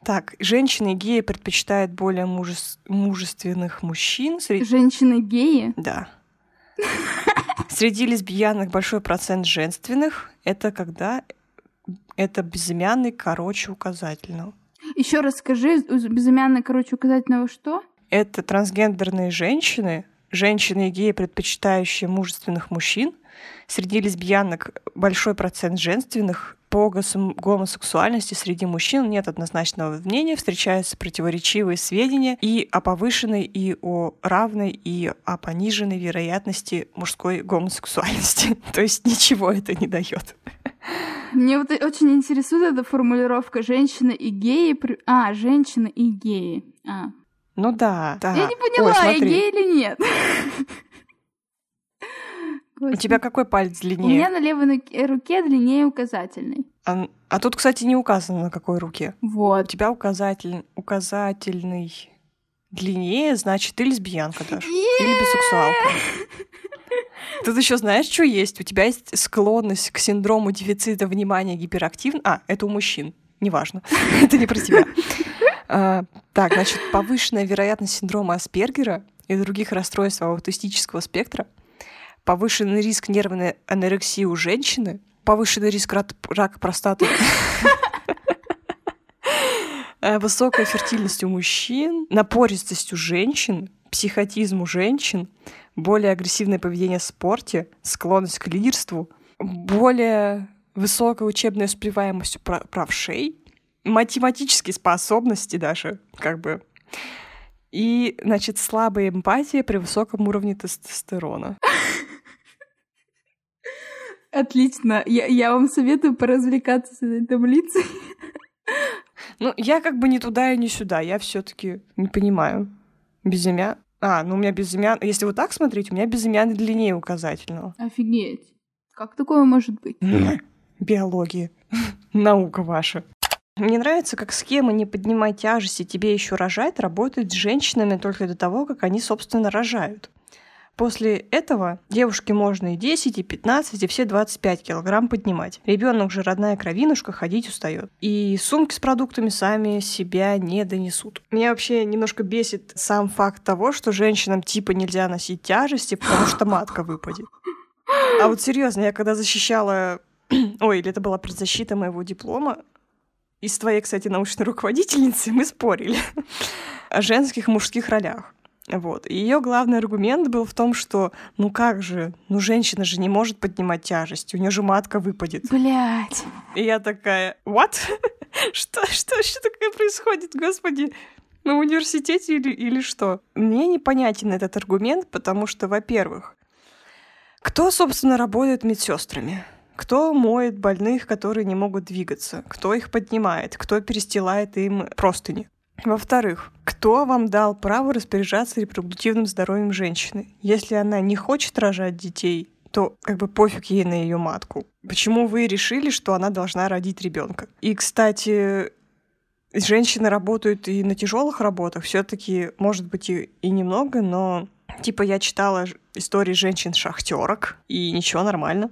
Так, женщины геи предпочитают более мужес- мужественных мужчин. Среди... Женщины геи? Да. Среди лесбиянок большой процент женственных. Это когда это безымянный короче указательного. Еще раз скажи, у безымянной, короче, указательного что? Это трансгендерные женщины, женщины и геи, предпочитающие мужественных мужчин. Среди лесбиянок большой процент женственных. По гомосексуальности среди мужчин нет однозначного мнения, встречаются противоречивые сведения и о повышенной, и о равной, и о пониженной вероятности мужской гомосексуальности. То есть ничего это не дает. Мне вот очень интересует эта формулировка «женщина и геи». А, женщина и геи. А. Ну да, да. Я не поняла, Ой, я гей или нет. у тебя какой палец У меня длиннее? на левой нуке- руке длиннее указательной. А, а тут, кстати, не указано, на какой руке. У Вот. тебя указатель, указательный длиннее, значит, ты лесбиянка даже. Или бисексуалка. Тут еще знаешь, что есть? У тебя есть склонность к синдрому дефицита внимания гиперактивн. А, это у мужчин. Неважно. это не про тебя. А, так, значит, повышенная вероятность синдрома Аспергера и других расстройств аутистического спектра, повышенный риск нервной анорексии у женщины, повышенный риск рак- рака простаты, э, высокая фертильность у мужчин, напористость у женщин, психотизм у женщин, более агрессивное поведение в спорте, склонность к лидерству, более высокая учебная успеваемость у пра- правшей, математические способности даже, как бы, и, значит, слабая эмпатия при высоком уровне тестостерона. Отлично. Я, я вам советую поразвлекаться с этой таблицей. Ну, я как бы не туда и не сюда, я все таки не понимаю. Безымя... А, ну у меня безымян... Если вот так смотреть, у меня безымянный длиннее указательного. Офигеть. Как такое может быть? Биология. Наука ваша. Мне нравится, как схема «не поднимай тяжести, тебе еще рожать» работает с женщинами только до того, как они, собственно, рожают. После этого девушке можно и 10, и 15, и все 25 килограмм поднимать. Ребенок же родная кровинушка, ходить устает. И сумки с продуктами сами себя не донесут. Меня вообще немножко бесит сам факт того, что женщинам типа нельзя носить тяжести, потому что матка выпадет. А вот серьезно, я когда защищала... Ой, или это была предзащита моего диплома, и с твоей, кстати, научной руководительницей мы спорили о женских и мужских ролях. Вот. И ее главный аргумент был в том, что ну как же, ну женщина же не может поднимать тяжесть, у нее же матка выпадет. Блять. И я такая, what? что, что, что такое происходит, господи? На университете или, или что? Мне непонятен этот аргумент, потому что, во-первых, кто, собственно, работает медсестрами? Кто моет больных, которые не могут двигаться? Кто их поднимает? Кто перестилает им простыни? Во-вторых, кто вам дал право распоряжаться репродуктивным здоровьем женщины? Если она не хочет рожать детей, то как бы пофиг ей на ее матку. Почему вы решили, что она должна родить ребенка? И, кстати, женщины работают и на тяжелых работах, все-таки, может быть, и, и немного, но типа я читала истории женщин-шахтерок, и ничего, нормально.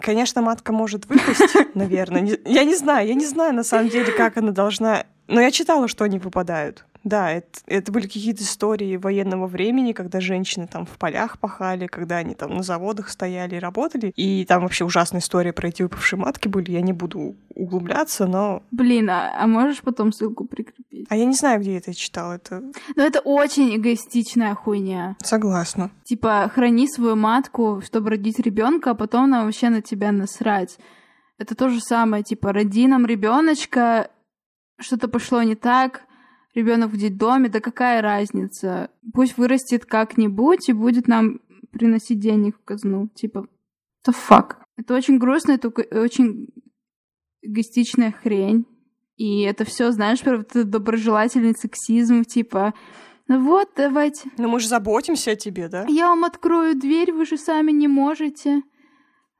Конечно, матка может выпасть, наверное. Я не знаю, я не знаю на самом деле, как она должна но я читала, что они выпадают. Да, это, это были какие-то истории военного времени, когда женщины там в полях пахали, когда они там на заводах стояли и работали. И там вообще ужасная история про эти выпавшие матки были. Я не буду углубляться, но... Блин, а, а можешь потом ссылку прикрепить? А я не знаю, где я это читала. Это... Ну, это очень эгоистичная хуйня. Согласна. Типа, храни свою матку, чтобы родить ребенка, а потом она вообще на тебя насрать. Это то же самое, типа, роди нам ребеночка, что-то пошло не так, ребенок в детдоме, да какая разница? Пусть вырастет как-нибудь и будет нам приносить денег в казну. Типа, the fuck? Это очень грустно, это очень эгоистичная хрень. И это все, знаешь, про доброжелательный сексизм, типа, ну вот, давайте. Ну мы же заботимся о тебе, да? Я вам открою дверь, вы же сами не можете.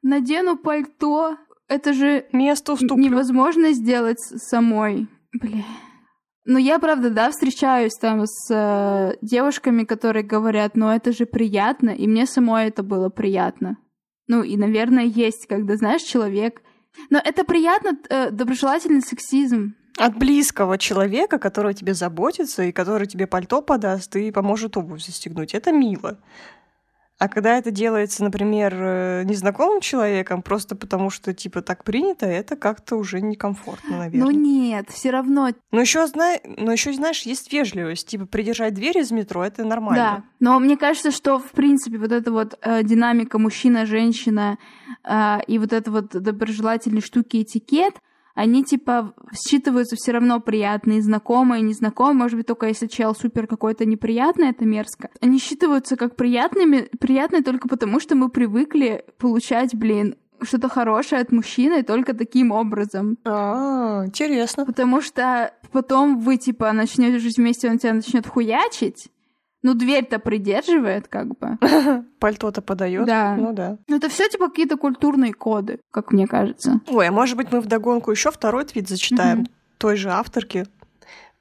Надену пальто. Это же Место уступлю. невозможно сделать самой. Бля. Ну, я, правда, да, встречаюсь там с э, девушками, которые говорят, ну, это же приятно, и мне самой это было приятно. Ну, и, наверное, есть, когда, знаешь, человек... Но это приятно, э, доброжелательный сексизм. От близкого человека, который тебе заботится, и который тебе пальто подаст и поможет обувь застегнуть. Это мило. А когда это делается, например, э, незнакомым человеком, просто потому что, типа, так принято, это как-то уже некомфортно, наверное. Ну нет, все равно. Но еще, зна... но еще, знаешь, есть вежливость. Типа, придержать дверь из метро это нормально. Да. Но мне кажется, что, в принципе, вот эта вот э, динамика мужчина-женщина э, и вот это вот доброжелательные штуки этикет, они типа считываются все равно приятные, знакомые, незнакомые, может быть, только если чел супер какой-то неприятный, это мерзко. Они считываются как приятными, приятные только потому, что мы привыкли получать, блин, что-то хорошее от мужчины только таким образом. А, интересно. Потому что потом вы, типа, начнете жить вместе, он тебя начнет хуячить, ну, дверь-то придерживает, как бы. Пальто-то подает. Да. Ну да. Ну, это все типа какие-то культурные коды, как мне кажется. Ой, а может быть, мы вдогонку еще второй твит зачитаем mm-hmm. той же авторки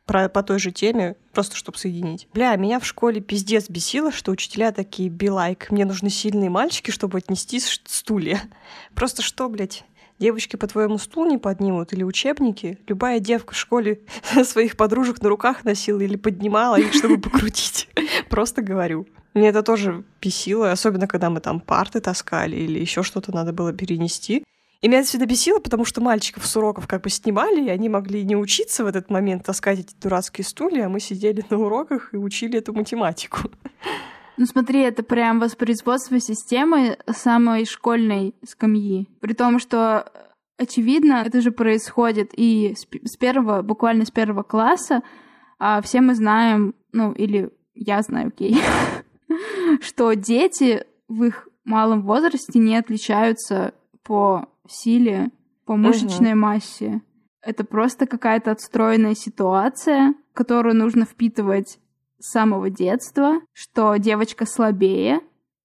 про, по той же теме, просто чтобы соединить. Бля, меня в школе пиздец бесило, что учителя такие be like, мне нужны сильные мальчики, чтобы отнести стулья. Просто что, блядь? Девочки, по-твоему, стул не поднимут или учебники? Любая девка в школе своих подружек на руках носила или поднимала их, чтобы покрутить. Просто говорю. Мне это тоже бесило, особенно когда мы там парты таскали или еще что-то надо было перенести. И меня это всегда бесило, потому что мальчиков с уроков как бы снимали, и они могли не учиться в этот момент таскать эти дурацкие стулья, а мы сидели на уроках и учили эту математику. Ну смотри, это прям воспроизводство системы самой школьной скамьи. При том, что очевидно, это же происходит и с первого, буквально с первого класса, а все мы знаем, ну или я знаю, окей, что дети в их малом возрасте не отличаются по силе, по мышечной массе. Это просто какая-то отстроенная ситуация, которую нужно впитывать с самого детства, что девочка слабее,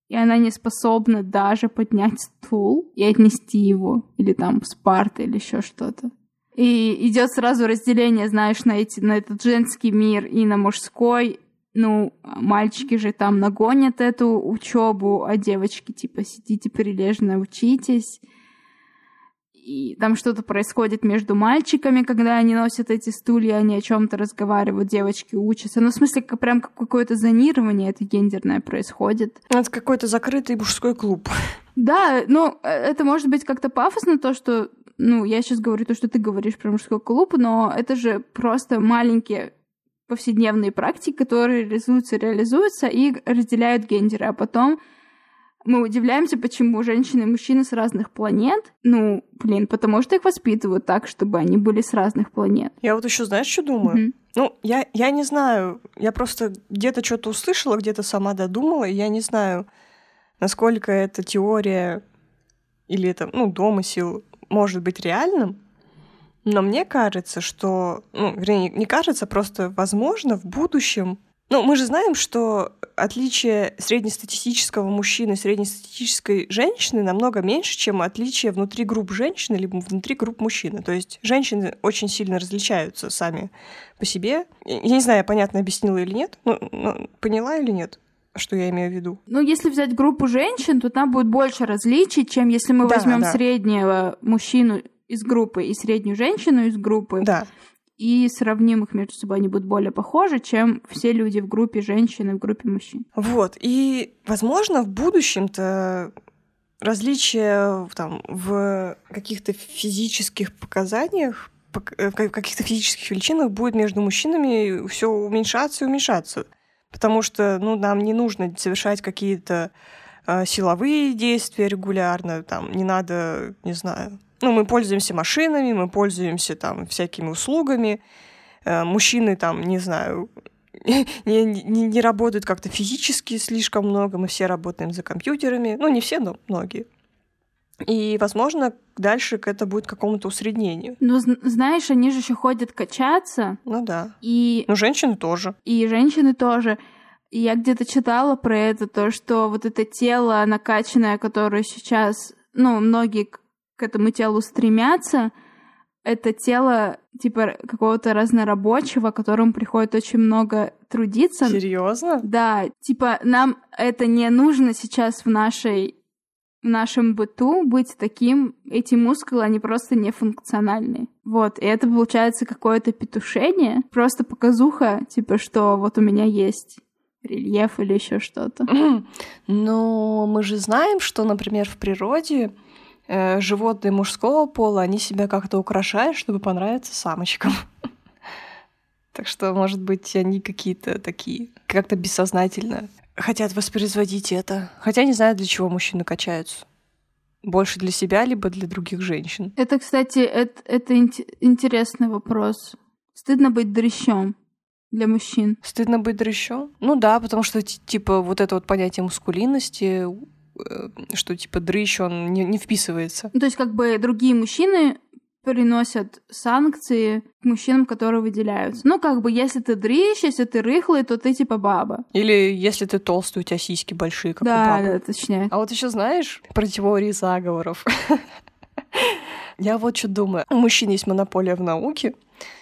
и она не способна даже поднять стул и отнести его, или там с парты, или еще что-то. И идет сразу разделение, знаешь, на, эти, на этот женский мир и на мужской. ну, мальчики же там нагонят эту учебу, а девочки типа сидите прилежно, учитесь. И там что-то происходит между мальчиками, когда они носят эти стулья, они о чем-то разговаривают, девочки учатся. Ну, в смысле, как, прям какое-то зонирование это гендерное происходит. Это какой-то закрытый мужской клуб. Да, ну, э, это может быть как-то пафосно, то, что ну, я сейчас говорю то, что ты говоришь про мужской клуб, но это же просто маленькие повседневные практики, которые реализуются, реализуются и разделяют гендеры, а потом мы удивляемся, почему женщины и мужчины с разных планет. Ну, блин, потому что их воспитывают так, чтобы они были с разных планет. Я вот еще знаешь, что думаю? Mm-hmm. Ну, я, я не знаю. Я просто где-то что-то услышала, где-то сама додумала, и я не знаю, насколько эта теория или это, ну, домысел может быть реальным. Но мне кажется, что, ну, вернее, не кажется, просто возможно в будущем ну, мы же знаем, что отличие среднестатистического мужчины и среднестатистической женщины намного меньше, чем отличие внутри групп женщин или внутри групп мужчин. То есть женщины очень сильно различаются сами по себе. Я не знаю, я понятно объяснила или нет, но, но поняла или нет? что я имею в виду. Ну, если взять группу женщин, то там будет больше различий, чем если мы да, возьмем да. среднего мужчину из группы и среднюю женщину из группы. Да и сравним их между собой, они будут более похожи, чем все люди в группе женщин и в группе мужчин. Вот, и, возможно, в будущем-то различия там, в каких-то физических показаниях э, в каких-то физических величинах будет между мужчинами все уменьшаться и уменьшаться. Потому что ну, нам не нужно совершать какие-то э, силовые действия регулярно, там не надо, не знаю, ну, мы пользуемся машинами, мы пользуемся там всякими услугами. Э, мужчины там, не знаю, не, не, не работают как-то физически слишком много, мы все работаем за компьютерами. Ну, не все, но многие. И, возможно, дальше это будет какому-то усреднению. Ну, знаешь, они же еще ходят качаться. Ну да. И... Ну, женщины тоже. И женщины тоже. И я где-то читала про это, то, что вот это тело накачанное, которое сейчас, ну, многие к этому телу стремятся, это тело типа какого-то разнорабочего, которому приходит очень много трудиться. Серьезно? Да, типа нам это не нужно сейчас в нашей в нашем быту быть таким, эти мускулы, они просто нефункциональны. Вот, и это получается какое-то петушение, просто показуха, типа, что вот у меня есть рельеф или еще что-то. Но мы же знаем, что, например, в природе э, животные мужского пола, они себя как-то украшают, чтобы понравиться самочкам. Так что, может быть, они какие-то такие, как-то бессознательно хотят воспроизводить это. Хотя не знаю, для чего мужчины качаются. Больше для себя, либо для других женщин. Это, кстати, это, это интересный вопрос. Стыдно быть дрыщом для мужчин. Стыдно быть дрыщом? Ну да, потому что, типа, вот это вот понятие мускулинности что типа дрыщ, он не, не вписывается. Ну, то есть как бы другие мужчины приносят санкции к мужчинам, которые выделяются. Ну, как бы, если ты дрыщ, если ты рыхлый, то ты типа баба. Или если ты толстый, у тебя сиськи большие, как да, у бабы. Да, точнее. А вот еще знаешь про теории заговоров? Я вот что думаю. У мужчин есть монополия в науке.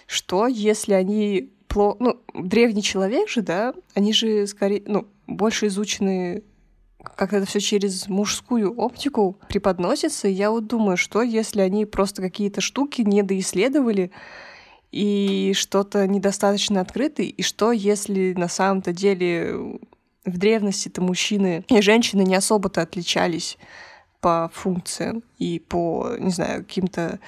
Что, если они. Ну, древний человек же, да, они же скорее, ну, больше изучены как это все через мужскую оптику преподносится. Я вот думаю, что если они просто какие-то штуки недоисследовали и что-то недостаточно открыты, и что если на самом-то деле в древности-то мужчины и женщины не особо-то отличались по функциям и по, не знаю, каким-то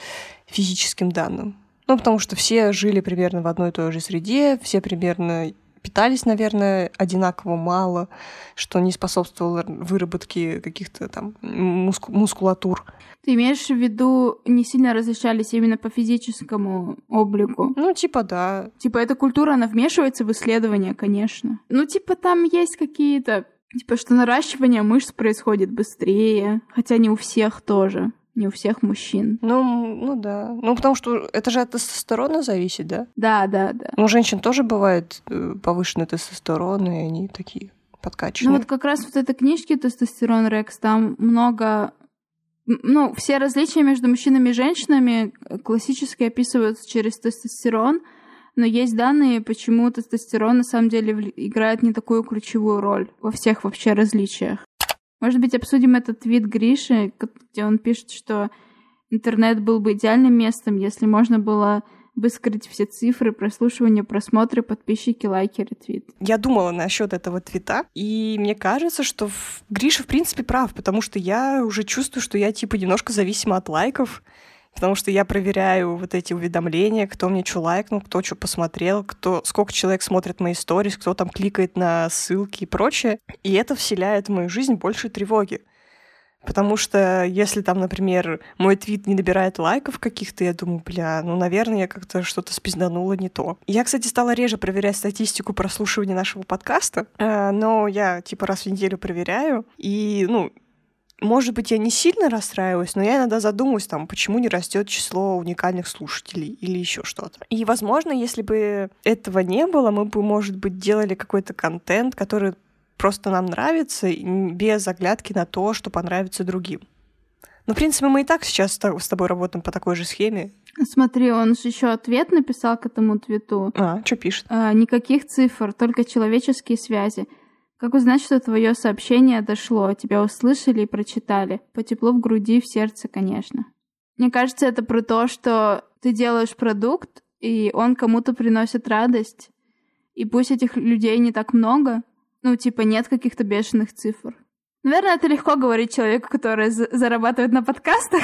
физическим данным. Ну, потому что все жили примерно в одной и той же среде, все примерно питались, наверное, одинаково мало, что не способствовало выработке каких-то там муску- мускулатур. Ты имеешь в виду, не сильно различались именно по физическому облику? Ну, типа, да. Типа, эта культура, она вмешивается в исследования, конечно. Ну, типа, там есть какие-то... Типа, что наращивание мышц происходит быстрее, хотя не у всех тоже. Не у всех мужчин. Ну, ну да. Ну, потому что это же от тестостерона зависит, да? Да, да, да. Ну, у женщин тоже бывает э, повышенный тестостерон, и они такие подкачанные. Ну, вот как раз вот этой книжке «Тестостерон Рекс» там много ну, все различия между мужчинами и женщинами классически описываются через тестостерон, но есть данные, почему тестостерон на самом деле играет не такую ключевую роль во всех вообще различиях. Может быть, обсудим этот твит Гриши, где он пишет, что интернет был бы идеальным местом, если можно было бы скрыть все цифры, прослушивания, просмотры, подписчики, лайки, ретвит. Я думала насчет этого твита, и мне кажется, что Гриша в принципе прав, потому что я уже чувствую, что я типа немножко зависима от лайков, потому что я проверяю вот эти уведомления, кто мне что лайкнул, кто что посмотрел, кто, сколько человек смотрит мои сторис, кто там кликает на ссылки и прочее. И это вселяет в мою жизнь больше тревоги. Потому что если там, например, мой твит не набирает лайков каких-то, я думаю, бля, ну, наверное, я как-то что-то спизданула не то. Я, кстати, стала реже проверять статистику прослушивания нашего подкаста, э, но я, типа, раз в неделю проверяю, и, ну, может быть, я не сильно расстраиваюсь, но я иногда задумываюсь, там, почему не растет число уникальных слушателей или еще что-то. И, возможно, если бы этого не было, мы бы, может быть, делали какой-то контент, который просто нам нравится, без оглядки на то, что понравится другим. Ну, в принципе, мы и так сейчас с тобой работаем по такой же схеме. Смотри, он же еще ответ написал к этому твиту. А, что пишет? А, никаких цифр, только человеческие связи. Как узнать, что твое сообщение дошло, тебя услышали и прочитали? По теплу в груди, в сердце, конечно. Мне кажется, это про то, что ты делаешь продукт, и он кому-то приносит радость, и пусть этих людей не так много, ну, типа, нет каких-то бешеных цифр. Наверное, это легко говорить человеку, который зарабатывает на подкастах,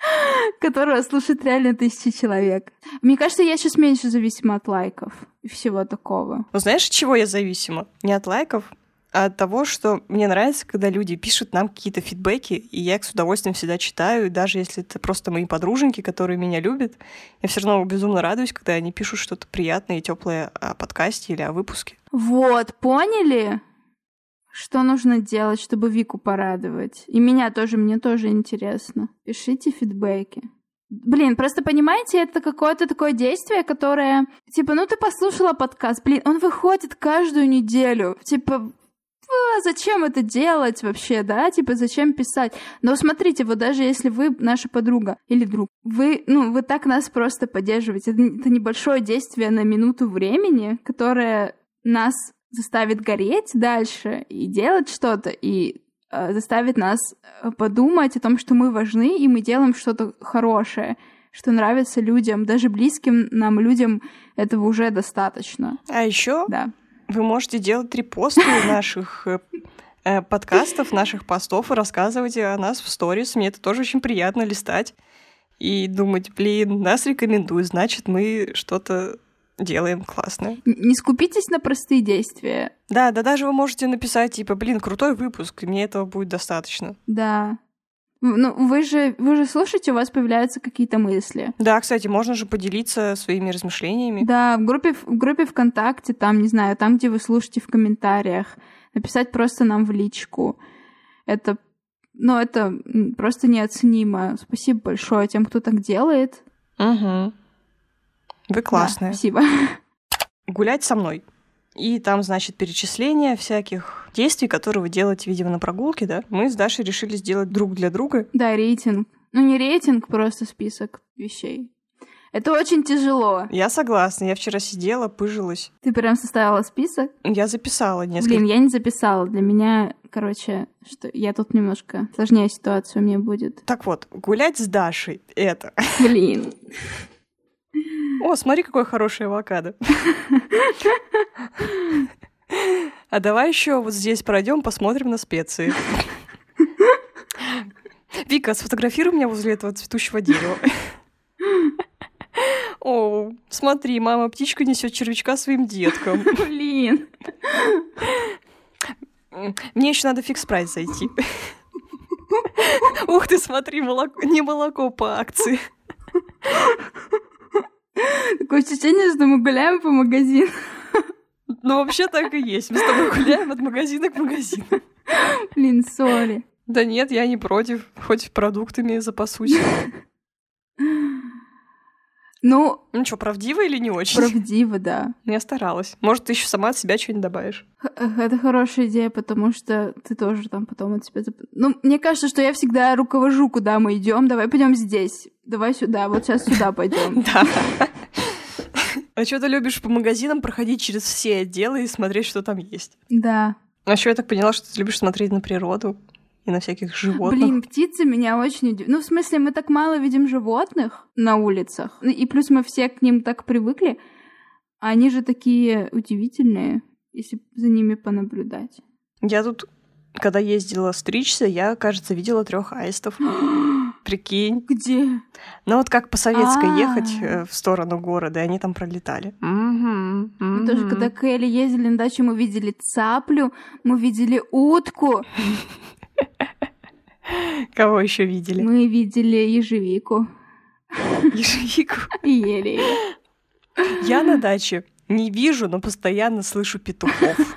которого слушает реально тысячи человек. Мне кажется, я сейчас меньше зависима от лайков и всего такого. Ну, знаешь, от чего я зависима? Не от лайков, от того, что мне нравится, когда люди пишут нам какие-то фидбэки, и я их с удовольствием всегда читаю, и даже если это просто мои подруженьки, которые меня любят, я все равно безумно радуюсь, когда они пишут что-то приятное и теплое о подкасте или о выпуске. Вот, поняли? Что нужно делать, чтобы Вику порадовать? И меня тоже, мне тоже интересно. Пишите фидбэки. Блин, просто понимаете, это какое-то такое действие, которое, типа, ну ты послушала подкаст, блин, он выходит каждую неделю, типа, а, зачем это делать вообще, да, типа, зачем писать? Но смотрите, вот даже если вы наша подруга или друг, вы, ну, вы так нас просто поддерживаете, это, это небольшое действие на минуту времени, которое нас заставит гореть дальше и делать что-то, и э, заставит нас э, подумать о том, что мы важны, и мы делаем что-то хорошее, что нравится людям, даже близким нам людям этого уже достаточно. А еще да. Вы можете делать репосты наших э, э, подкастов, наших постов и рассказывать о нас в сторис. Мне это тоже очень приятно листать и думать, блин, нас рекомендуют, значит, мы что-то делаем классно. Не скупитесь на простые действия. Да, да даже вы можете написать, типа, блин, крутой выпуск, и мне этого будет достаточно. Да. Ну, вы же, вы же слушаете, у вас появляются какие-то мысли. Да, кстати, можно же поделиться своими размышлениями. Да, в группе, в группе ВКонтакте, там, не знаю, там, где вы слушаете в комментариях, написать просто нам в личку. Это, ну, это просто неоценимо. Спасибо большое тем, кто так делает. Угу. Вы классная. Да, спасибо. Гулять со мной. И там, значит, перечисление всяких действий, которые вы делаете, видимо, на прогулке, да? Мы с Дашей решили сделать друг для друга. Да, рейтинг. Ну, не рейтинг, просто список вещей. Это очень тяжело. Я согласна. Я вчера сидела, пыжилась. Ты прям составила список? Я записала несколько. Блин, я не записала. Для меня, короче, что я тут немножко сложнее ситуацию мне будет. Так вот, гулять с Дашей — это... Блин. О, смотри, какой хороший авокадо. А давай еще вот здесь пройдем, посмотрим на специи. Вика, сфотографируй меня возле этого цветущего дерева. О, смотри, мама птичка несет червячка своим деткам. Блин. Мне еще надо фикс прайс зайти. Ух ты, смотри, молоко, не молоко по акции. Такое ощущение, что мы гуляем по магазину. Ну, вообще так и есть. Мы с тобой гуляем от магазина к магазину. Блин, сори. Да нет, я не против. Хоть продуктами запасусь. Ну, ну что, правдиво или не очень? Правдиво, да. Я старалась. Может, ты еще сама от себя что-нибудь добавишь? Это хорошая идея, потому что ты тоже там потом от себя... Ну, мне кажется, что я всегда руковожу, куда мы идем. Давай пойдем здесь. Давай сюда. Вот сейчас сюда пойдем. Да. А что ты любишь по магазинам проходить через все отделы и смотреть, что там есть? Да. А еще я так поняла, что ты любишь смотреть на природу и на всяких животных. Блин, птицы меня очень удивляют. Ну, в смысле, мы так мало видим животных на улицах. Ну, И плюс мы все к ним так привыкли. А они же такие удивительные, если за ними понаблюдать. Я тут, когда ездила стричься, я, кажется, видела трех аистов. Прикинь. Где? Ну вот как по Советской А. ехать э, в сторону города, и они там пролетали. Мы тоже, когда к Элли ездили на дачу, мы видели цаплю, мы видели утку, Кого еще видели? мы видели ежевику Ежевику. и ели. Я на даче не вижу, но постоянно слышу петухов.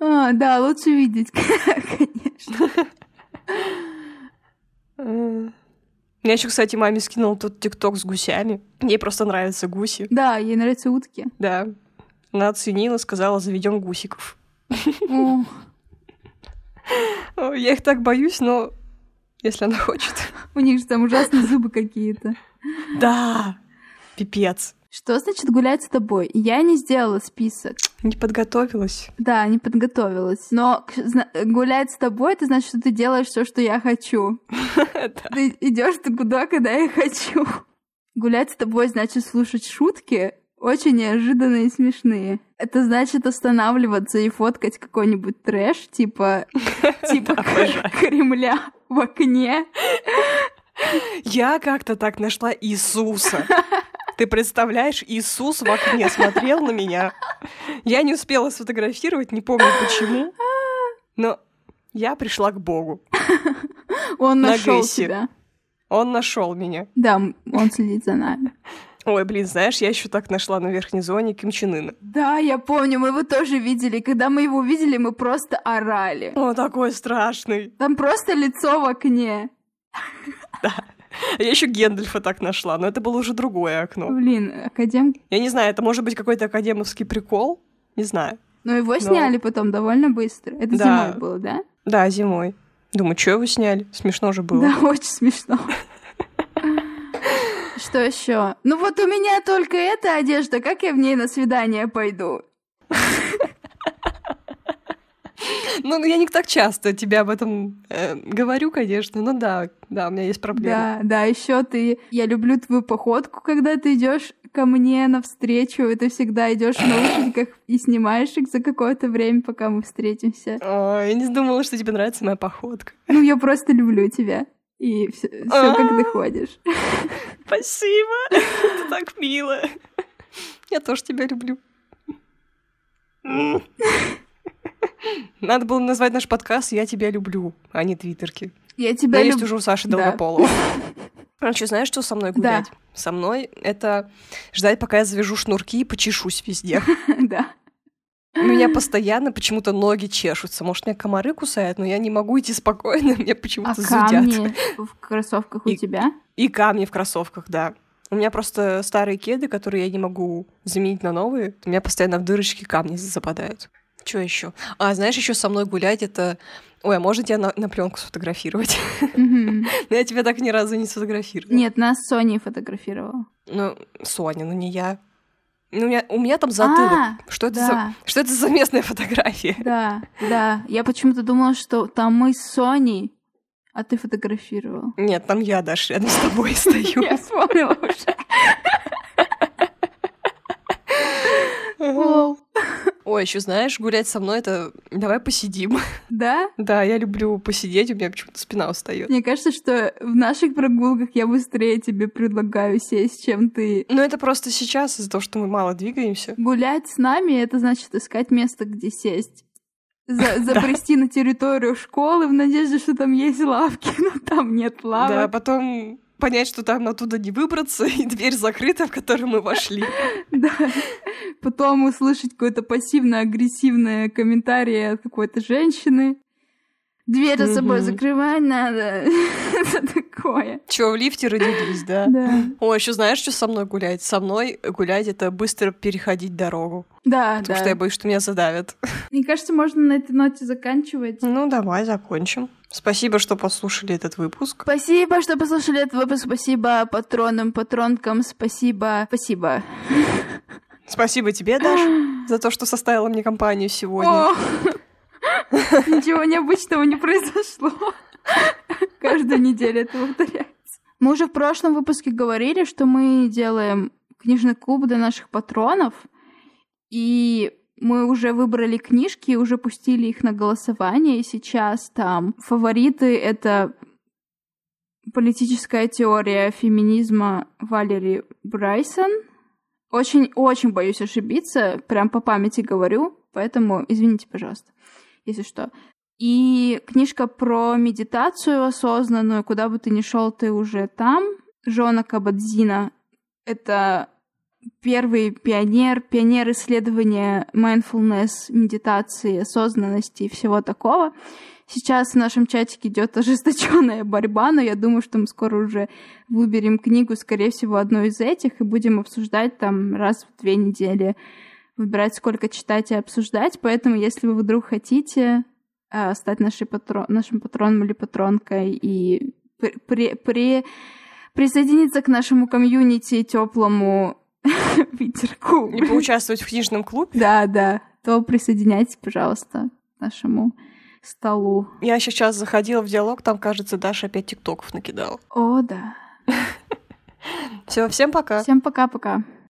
А, да, лучше видеть, конечно. М. Я еще, кстати, маме скинула тот тикток с гусями. Ей просто нравятся гуси. Да, ей нравятся утки. Да. Она оценила, сказала, заведем гусиков. Я их так боюсь, но если она хочет. у них же там ужасные зубы какие-то. Да, пипец. Что значит гулять с тобой? Я не сделала список. Не подготовилась. Да, не подготовилась. Но гулять с тобой, это значит, что ты делаешь все, что я хочу. Ты идешь туда, когда я хочу. Гулять с тобой значит слушать шутки, очень неожиданные и смешные. Это значит останавливаться и фоткать какой-нибудь трэш, типа, типа. Кремля в окне. Я как-то так нашла Иисуса. Ты представляешь, Иисус в окне смотрел на меня. Я не успела сфотографировать, не помню почему. Но я пришла к Богу. Он На нашел тебя. Он нашел меня. Да, он следит за нами. Ой, блин, знаешь, я еще так нашла на верхней зоне Ким Чен Ына. Да, я помню, мы его тоже видели. Когда мы его увидели, мы просто орали. О, такой страшный. Там просто лицо в окне. Я еще Гендальфа так нашла, но это было уже другое окно. Блин, академ... Я не знаю, это может быть какой-то академовский прикол. Не знаю. Но его сняли потом довольно быстро. Это Да. зимой было, да? Да, зимой. Думаю, что его сняли? Смешно же было. Да, очень смешно. Что еще? Ну вот у меня только эта одежда, как я в ней на свидание пойду? Ну, я не так часто тебе об этом э, говорю, конечно, но да, да, у меня есть проблемы. Да, да, еще ты. Я люблю твою походку, когда ты идешь ко мне навстречу, и ты всегда идешь в наушниках и снимаешь их за какое-то время, пока мы встретимся. Ой, я не думала, что тебе нравится моя походка. Ну, я просто люблю тебя. И все, как ты ходишь. Спасибо, это так мило. Я тоже тебя люблю. Надо было назвать наш подкаст «Я тебя люблю», а не твиттерки. Я тебя есть люблю. уже у Саши Да. Долгополова. Короче, знаешь, что со мной Да. гулять? Со мной это ждать, пока я завяжу шнурки и почешусь везде. Да. У меня постоянно почему-то ноги чешутся. Может, меня комары кусают, но я не могу идти спокойно, мне А почему-то зудят. камни в кроссовках у И- тебя? И камни в кроссовках, да. У меня просто старые кеды, которые я не могу заменить на новые. У меня постоянно в дырочки камни западают. Что еще? А, знаешь, еще со мной гулять это... Ой, а можно тебя на, на пленку сфотографировать? Мгм. Но я тебя так ни разу не сфотографировала. Нет, нас Соня фотографировала. Ну, Соня, ну не я. Ну, у меня, у меня там затылок. А, что, это да. за, что это за местная фотография? Да, да. Я почему-то думала, что там мы с Соней, а ты фотографировал. Нет, там я, Даш, рядом с тобой стою. Я вспомнила уже. Ой, еще знаешь, гулять со мной это давай посидим. Да? Да, я люблю посидеть, у меня почему-то спина устает. Мне кажется, что в наших прогулках я быстрее тебе предлагаю сесть, чем ты. Ну, это просто сейчас из-за того, что мы мало двигаемся. Гулять с нами — это значит искать место, где сесть. За- забрести на территорию школы в надежде, что там есть лавки, но там нет Да, лавок. потом понять, что там оттуда не выбраться, и дверь закрыта, в которую мы вошли. Да. Потом услышать какое-то пассивно-агрессивное комментарий от какой-то женщины. Дверь за собой закрывать надо. Это такое. Чё, в лифте родились, да? Да. Ой, еще знаешь, что со мной гулять? Со мной гулять — это быстро переходить дорогу. Да, Потому да. что я боюсь, что меня задавят. Мне кажется, можно на этой ноте заканчивать. Ну, давай, закончим. Спасибо, что послушали этот выпуск. Спасибо, что послушали этот выпуск. Спасибо патронам, патронкам. Спасибо. Спасибо. Спасибо тебе, Даш, за то, что составила мне компанию сегодня. О! Ничего необычного не произошло. Каждую неделю это повторяется. Мы уже в прошлом выпуске говорили, что мы делаем книжный клуб для наших патронов. И мы уже выбрали книжки, уже пустили их на голосование, и сейчас там фавориты — это политическая теория феминизма Валери Брайсон. Очень-очень боюсь ошибиться, прям по памяти говорю, поэтому извините, пожалуйста, если что. И книжка про медитацию осознанную, куда бы ты ни шел, ты уже там. Жона Кабадзина — это первый пионер, пионер исследования mindfulness, медитации, осознанности и всего такого. Сейчас в нашем чатике идет ожесточенная борьба, но я думаю, что мы скоро уже выберем книгу, скорее всего, одну из этих, и будем обсуждать там раз в две недели, выбирать, сколько читать и обсуждать. Поэтому, если вы вдруг хотите э, стать нашей патрон, нашим патроном или патронкой и при, при, при, присоединиться к нашему комьюнити теплому ветерку. И поучаствовать в книжном клубе? Да, да. То присоединяйтесь, пожалуйста, к нашему столу. Я сейчас заходила в диалог, там, кажется, Даша опять тиктоков накидала. О, да. Все, всем пока. Всем пока-пока.